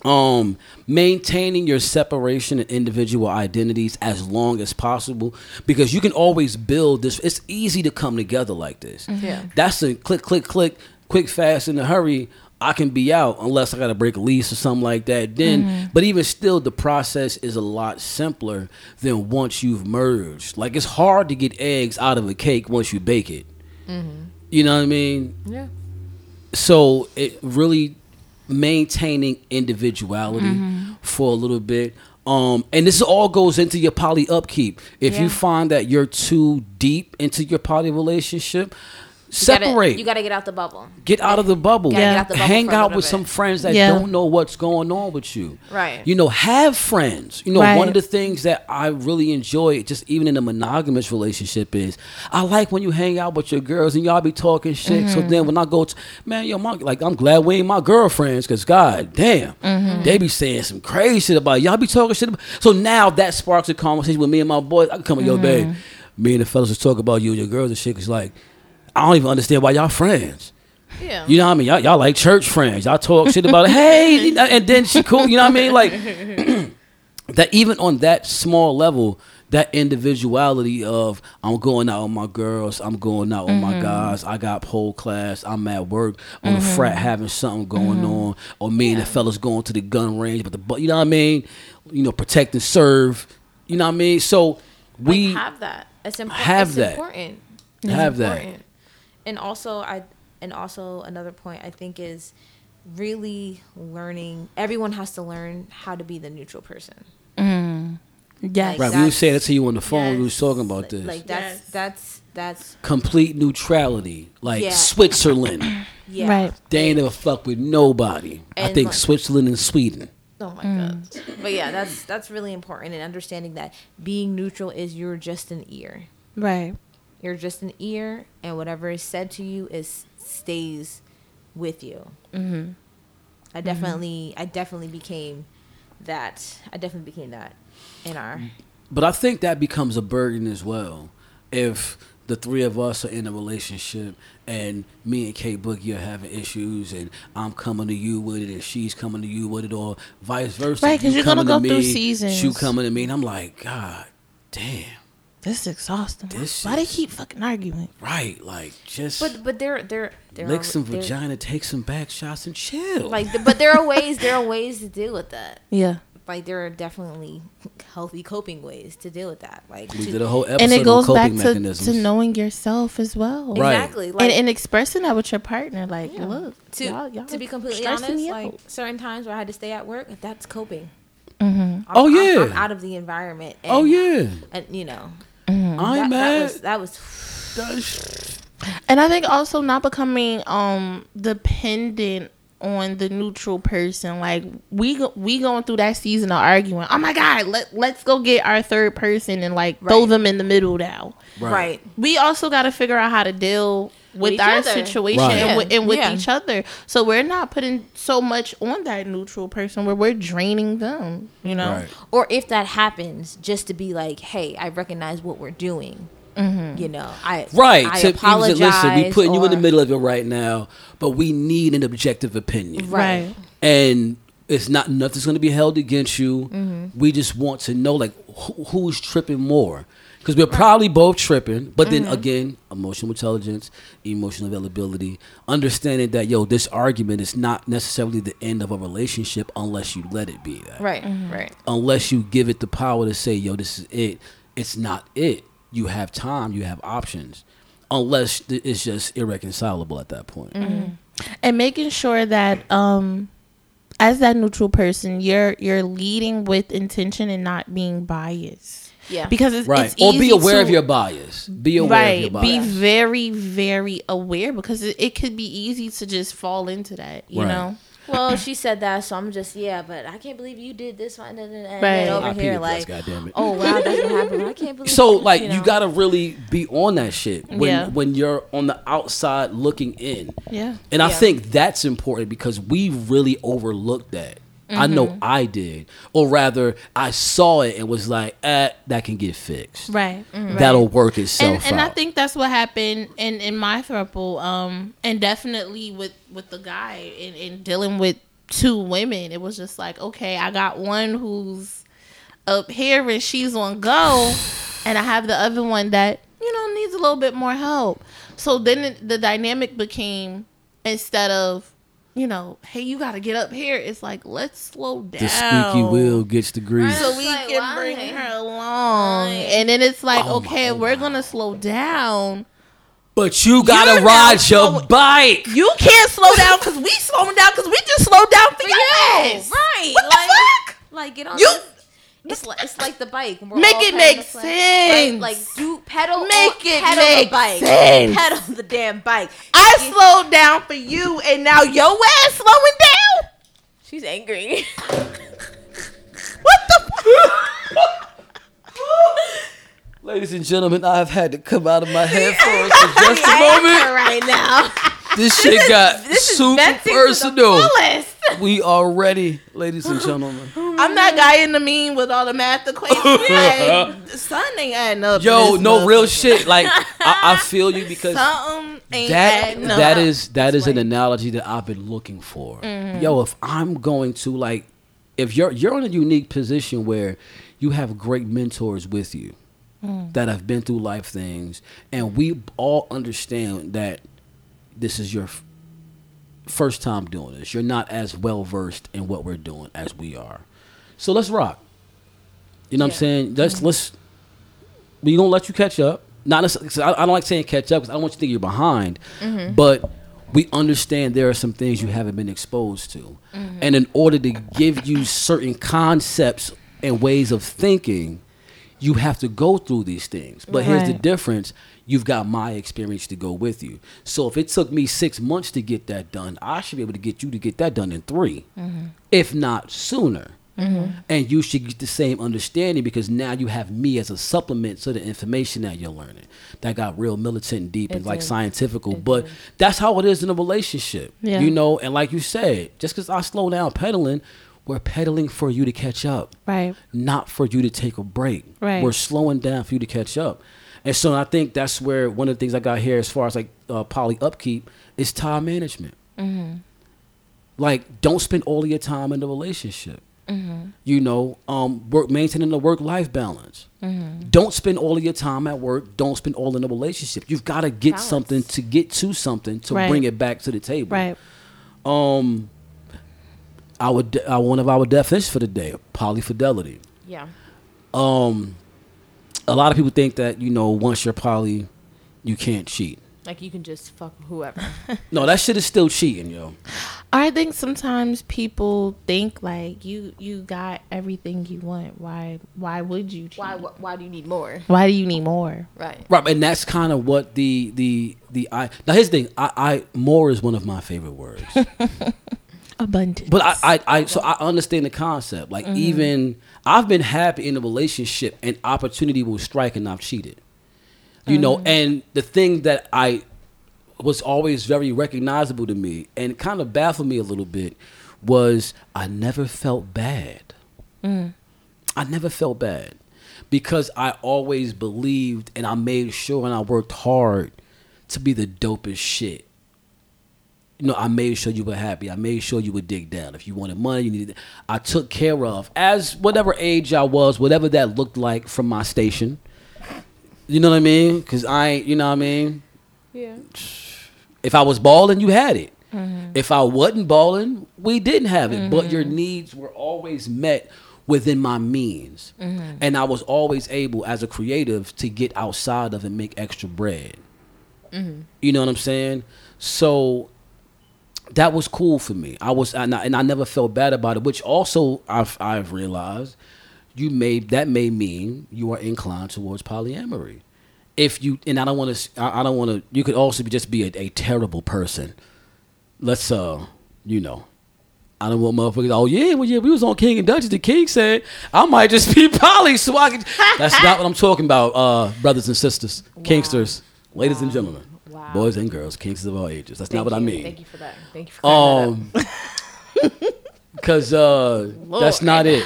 um, maintaining your separation and individual identities as long as possible, because you can always build this. It's easy to come together like this. Mm-hmm. Yeah. That's a click, click, click, quick, fast, in a hurry. I can be out unless I got to break a lease or something like that. Then, mm-hmm. but even still, the process is a lot simpler than once you've merged. Like it's hard to get eggs out of a cake once you bake it. Mm-hmm. You know what I mean? Yeah. so it really maintaining individuality for a little bit. Um and this all goes into your poly upkeep. If Yeah. you find that you're too deep into your poly relationship You gotta- separate You got to get out the bubble. get out of the bubble Gotta get out the bubble hang out with bit. some friends that Yeah. don't know what's going on with you Right. you know have friends you know Right. one of the things that i really enjoy just even in a monogamous relationship is i like when you hang out with your girls and y'all be talking shit Mm-hmm. so then when i go to man yo my, like i'm glad we ain't my girlfriends because god damn Mm-hmm. they be saying some crazy shit about y'all be talking shit about so now that sparks a conversation with me and my boys i can come with yo babe Mm-hmm. me and the fellas just talk about you and your girls and shit because like i don't even understand why y'all friends Yeah. you know what I mean? Y'all, y'all like church friends. Y'all talk shit about, hey, and then she cool. You know what I mean? Like that. Even on that small level, that individuality of I'm going out with my girls, I'm going out with my mm-hmm. guys. I got pole class. I'm at work on a mm-hmm. frat having something going mm-hmm. on, or me and the fellas going to the gun range. But the bu- you know what I mean? You know, protect and serve. You know what I mean? So we like, have that. It's, impo- have it's that. important. have that. Important. And also, I and also another point I think is really learning. Everyone has to learn how to be the neutral person. Mm-hmm. Yes. Right, we were saying that to you on the phone. We was talking about this. Like that's Yes. that's that's complete neutrality, like Yeah. Switzerland. yeah. Right. They ain't never fuck with nobody. I think like- Switzerland and Sweden. Oh my god. Mm. But yeah, that's that's really important and understanding that being neutral is you're just an ear. Right. You're just an ear, and whatever is said to you is stays with you. Mm-hmm. I definitely, I definitely became that. I definitely became that in our. But I think that becomes a burden as well. If the three of us are in a relationship and me and K-Boogie are having issues and I'm coming to you with it and she's coming to you with it or vice versa. Right, 'cause You you're gonna coming to go through me, seasons. You coming to me and I'm like, God damn. This is exhausting. This Why they keep fucking arguing? Right. Like just But but there there there lick are, some there- vagina, take some back shots and chill. Like, but there are ways. There are ways to deal with that. Yeah. Like there are definitely healthy coping ways to deal with that. Like we to- did a whole episode And it goes on back coping to, mechanisms. to knowing yourself as well. Right. exactly like and, and expressing that with your partner. Like, Yeah. look, to y'all, y'all to be completely honest, like out. certain times where I had to stay at work, that's coping. Mm-hmm. I'm, Oh, I'm- yeah. I'm, out of the environment. And, oh yeah. and you know I ain't that, mad. that was that was And I think also not becoming um dependent on the neutral person. Like we go, we going through that season of arguing. Oh my god, let let's go get our third person and like throw them in the middle now. right. We also got to figure out how to deal with each our other. situation Right. and, with, and with Yeah. each other. So we're not putting so much on that neutral person where we're draining them. You know. Right. Or if that happens, just to be like, hey, I recognize what we're doing. You know, I Right. I to apologize. listen, we putting you in the middle of it right now, but we need an objective opinion. Right. And it's not nothing's going to be held against you. Mm-hmm. We just want to know like who, who's tripping more. Because we're probably both tripping, but then mm-hmm. again, emotional intelligence, emotional availability, understanding that yo, this argument is not necessarily the end of a relationship unless you let it be that. Right, mm-hmm. right. Unless you give it the power to say, yo, this is it. It's not it. You have time. You have options. Unless it's just irreconcilable at that point. Mm-hmm. and making sure that um as that neutral person you're you're leading with intention and not being biased Yeah. because it's, Right. it's or be aware to- of your bias. Be aware of your right be very very aware because it, it could be easy to just fall into that you Right. know well, she said that, so I'm just yeah, but I can't believe you did this one and then Right. over I here peed like, press, goddammit. oh wow, that's what happened. I can't believe. So like you, know. gotta really be on that shit when Yeah. when you're on the outside looking in. yeah And I Yeah. think that's important because we really overlooked that. I Mm-hmm. know I did. Or rather, I saw it and was like, eh, that can get fixed. right, right. That'll work and, itself and I think that's what happened in in my throuple, um, and definitely with with the guy and, and dealing with two women. It was just like, okay, I got one who's up here and she's on go, and I have the other one that you know needs a little bit more help. So then the dynamic became instead of you know, hey, you got to get up here. It's like let's slow down. the squeaky wheel gets the grease. so we like, can why? bring her along. Why? And then it's like, Oh my- okay, oh we're my. gonna slow down. But you gotta You're ride your slowing- bike. You can't slow down because we slowing down because we just slowed down for, For you, ass. right? What like, the fuck? Like get on. You- this- It's like it's like the bike. We're Make it make sense. Like, like do pedal. Make on- it pedal make the bike. sense. Pedal the damn bike. I slowed down for you, and now your ass slowing down. She's angry. What the? Ladies and gentlemen, I've had to come out of my headphones for just a moment. right now. This shit got This super venting to the personal. We are ready, ladies and gentlemen. I'm that guy in the mean with all the math equations. Son ain't adding up. Yo, no real shit. Like I, I feel you because Something ain't that adding up. that is that is an analogy that I've been looking for. Mm-hmm. Yo, if I'm going to like, if you're you're in a unique position where you have great mentors with you Mm. that have been through life things, and we all understand that this is your f- first time doing this. You're not as well versed in what we're doing as we are. So let's rock. You know what I'm saying? Let's let's we gonna let you catch up. Not I, I don't like saying catch up because I don't want you to think you're behind. Mm-hmm. But we understand there are some things you haven't been exposed to, mm-hmm. and in order to give you certain concepts and ways of thinking, you have to go through these things. But here's the difference: you've got my experience to go with you. So if it took me six months to get that done, I should be able to get you to get that done in 3 if not sooner. And you should get the same understanding because now you have me as a supplement to the information that you're learning. That got real militant and deep and It like did. scientifical. But that's how it is in a relationship. Yeah. You know, and like you said, just because I slow down pedaling, we're pedaling for you to catch up Right. not for you to take a break. Right. We're slowing down for you to catch up. And so I think that's where one of the things I got here as far as like uh, poly upkeep is time management. Like, don't spend all of your time in the relationship. You know, um, work maintaining the work life balance. Don't spend all of your time at work. Don't spend all in the relationship. You've got to get Balance. something to get to something to Right. bring it back to the table Right. um our de- uh, one of our definitions for the day polyfidelity Yeah. um a lot of people think that you know once you're poly you can't cheat Like you can just fuck whoever. no that shit is still cheating yo I think sometimes people think like you you got everything you want. Why why would you cheat? why? wh- Why do you need more? Why do you need more? Right. right and that's kind of what the the the i now here's the thing i i more is one of my favorite words Abundance. but I, I i so i understand the concept like Mm-hmm. even i've been happy in a relationship and opportunity will strike and i've cheated you know Mm-hmm. and the thing that i was always very recognizable to me and kind of baffled me a little bit was i never felt bad Mm. i never felt bad because i always believed and i made sure and i worked hard to be the dopest shit you know, I made sure you were happy. I made sure you would dig down. If you wanted money, you needed. I took care of as whatever age I was, whatever that looked like from my station. You know what I mean? Because I, you know what I mean. Yeah. If I was balling, you had it. Mm-hmm. If I wasn't balling, we didn't have it. But your mm-hmm. needs were always met within my means, mm-hmm. and I was always able, as a creative, to get outside of and make extra bread. You know what I'm saying? So that was cool for me. I was, and I, and I never felt bad about it. Which also I've I've realized you may that may mean you are inclined towards polyamory. If you and I don't want to, I, I don't want to. You could also be, just be a, a terrible person. Let's uh, you know. I don't want motherfuckers. Oh yeah, well yeah, we was on King and Duchess. The King said I might just be poly, so I can. That's not what I'm talking about, uh, brothers and sisters, Kingsters, ladies and gentlemen, Wow. Boys and girls, Kingsters of all ages. That's not Thank what I mean. Thank you for that. Thank you for. Um, because uh, that's not it.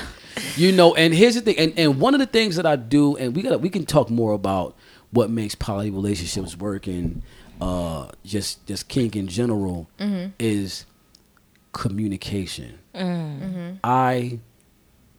You know, and here's the thing, and, and one of the things that I do, and we gotta, we can talk more about what makes poly relationships work and uh, just just kink in general is communication. I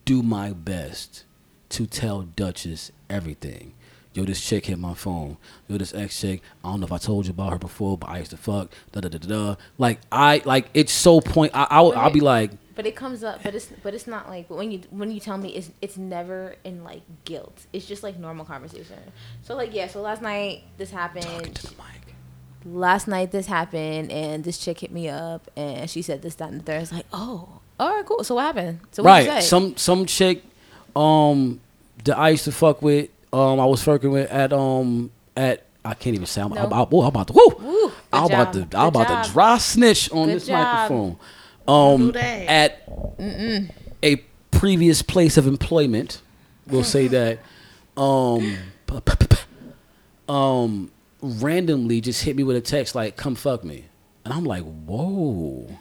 do my best to tell Duchess everything. Yo, this chick hit my phone. Yo, this ex chick. I don't know if I told you about her before, but I used to fuck. Da da da da. Like I like it's so point. I I'll, I'll be like, But it comes up, but it's but it's not like when you when you tell me it's it's never in like guilt. It's just like normal conversation. So like yeah, so last night this talking happened. to the mic. Last night this happened, and this chick hit me up, and she said this, that, and the third. It's like, oh, all right, cool. So what happened? So what you Right. say? Some some chick, um, that I used to fuck with. Um, I was working with at um at I can't even say. I'm, No. I'm, I'm, oh, I'm about to. Woo. Woo, I'm about to. job. I'm Good about job. to dry snitch on Good this job. microphone. Um, at a previous place of employment, we'll say that. Um, um, randomly just hit me with a text like, "Come fuck me," and I'm like, "Whoa."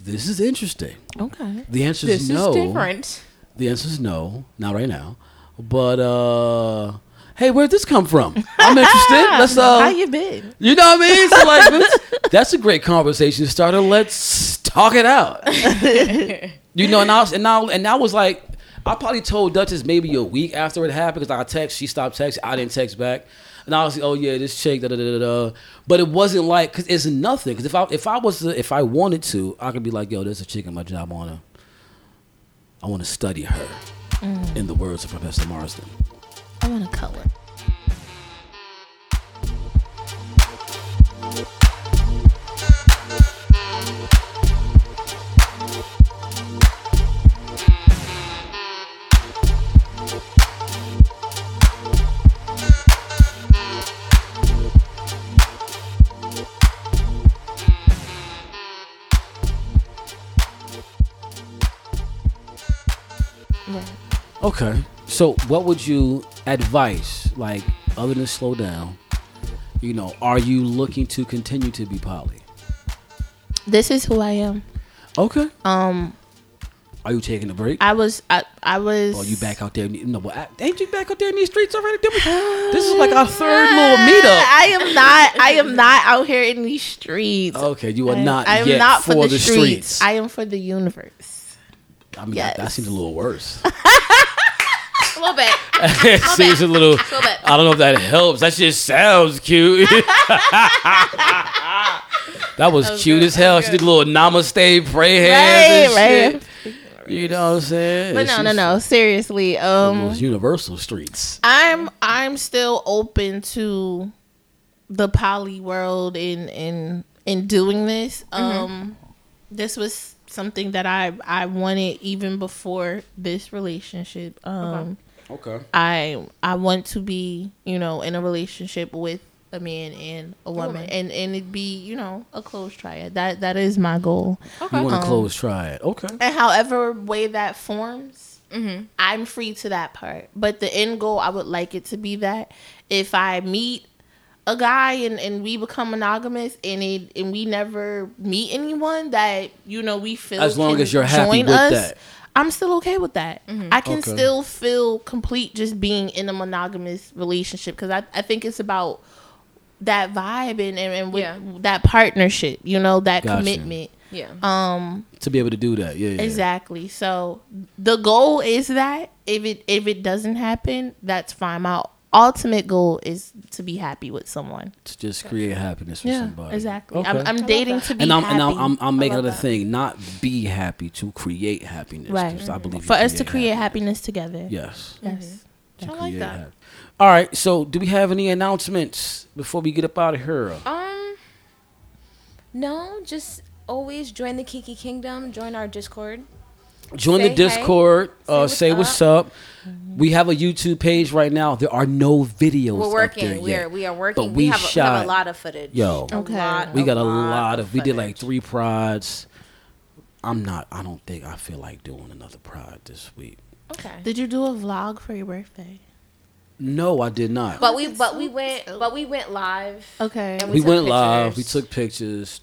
This is interesting. Okay. The answer this is no. is different. The answer is no, not right now. But uh hey, where'd this come from? I'm interested. Let's uh How you been? you know what I mean? So like that's a great conversation starter. Let's talk it out. you know, and I was and now and that was like I probably told Duchess maybe a week after it happened because I text, she stopped texting, I didn't text back. And I was like, oh yeah, this chick, da da da da. But it wasn't like, cause it's nothing. Cause if I if I was to, if I wanted to, I could be like, yo, there's a chick in my job. I wanna, I wanna study her. Mm. In the words of Professor Marsden. I want to color. Okay. So, what would you advise, like, other than slow down? You know, are you looking to continue to be poly? This is who I am. Okay. Um, Are you taking a break? I was, I, I was. Or are you back out there? in No, but I- ain't you back out there in these streets already? This is like our third little meetup. I am not. I am not out here in these streets. Okay, you are I not I am yet not for, for, the, streets. I am for the universe. I mean, that, that seems a little worse. A little bit. it seems a little. A little bit. I don't know if that helps. That just sounds cute. that was was cute good, as hell. She did a little namaste pray hands Right, and right. shit. You know what I'm saying? But no, no, no. Seriously. Um, most universal streets. I'm I'm still open to the poly world in in in doing this. Um this was something that I I wanted even before this relationship. Um Okay. I I want to be, you know, in a relationship with a man and a woman, woman. and and it be, you know, a close triad. That that is my goal. You want Um, to close try. Okay. And however way that forms, Mm-hmm. I'm free to that part. But the end goal, I would like it to be that if I meet a guy and, and we become monogamous and it and we never meet anyone that you know we feel As long can as you're happy with us, that. I'm still okay with that. I can Okay. still feel complete just being in a monogamous relationship because I, I think it's about that vibe and, and, and with Yeah. that partnership, you know, that Gotcha. commitment. Yeah. Um, To be able to do that. Yeah. yeah. Exactly. So the goal is that if it if it doesn't happen, that's fine. My ultimate goal is to be happy with someone. To just create happiness for somebody. exactly. Okay. I'm, I'm dating to be and I'm, happy. and I'm, I'm, I'm making love it a thing, not be happy, to create happiness. right. I believe For us to create happiness together. Yes. Yes. to I like that. hap- All right. So, do we have any announcements before we get up out of here? Um, no, just always join the Kiki Kingdom. Join our Discord. Join Say the hey. Discord. uh, what's say what's up. We have a YouTube page right now. There are no videos. We're up working. there We yet. are we are working. But we, we have, a, we have shot- a lot of footage. Yo. Okay. lot- We got a lot lot of. We did like three prods. I'm not. I don't think I feel like doing another prod this week. Okay. Did you do a vlog for your birthday? No, I did not. But we but we went but we went live. Okay. And we took went live. We took pictures.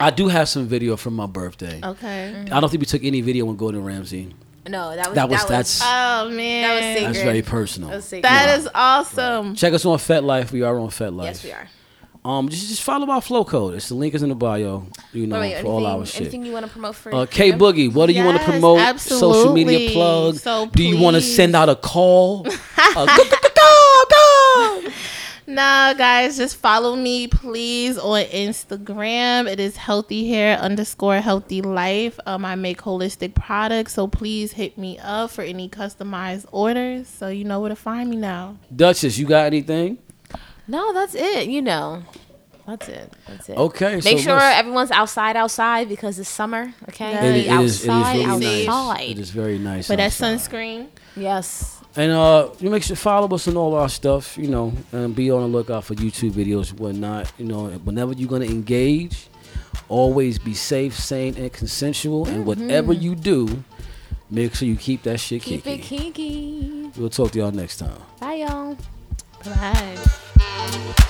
I do have some video from my birthday. Okay. Mm-hmm. I don't think we took any video with Gordon Ramsay. No, that was That was- that's- Oh man. That was secret. That's very personal. That was secret. That is awesome. Check us on FetLife. We are on FetLife. yes, we are. Um, just just follow our flow code. It's the link is in the bio. You know, Wait, wait, for all anything, our shit. anything you want to promote for? Uh, for K? Boogie, what do you want to Yes, promote? Social media plug. So do you want to send out a call? Uh, go, go, go, go, go. No, guys, just follow me, please, on Instagram. It is healthy hair underscore healthy life. Um, I make holistic products, so please hit me up for any customized orders. So you know where to find me now. Duchess, you got anything? No, that's it. You know, that's it. That's it. Okay, Make so sure everyone's outside, outside because it's summer. Okay, Yes. It, Be it is. It is outside, really outside. nice. It is very nice. But that sunscreen. Yes. And uh, you make sure follow us on all our stuff, you know, and be on the lookout for YouTube videos and whatnot. You know, whenever you're gonna engage, always be safe, sane, and consensual. And whatever you do, make sure you keep that shit Keep kiki. it kinky. We'll talk to y'all next time. Bye, y'all. Bye.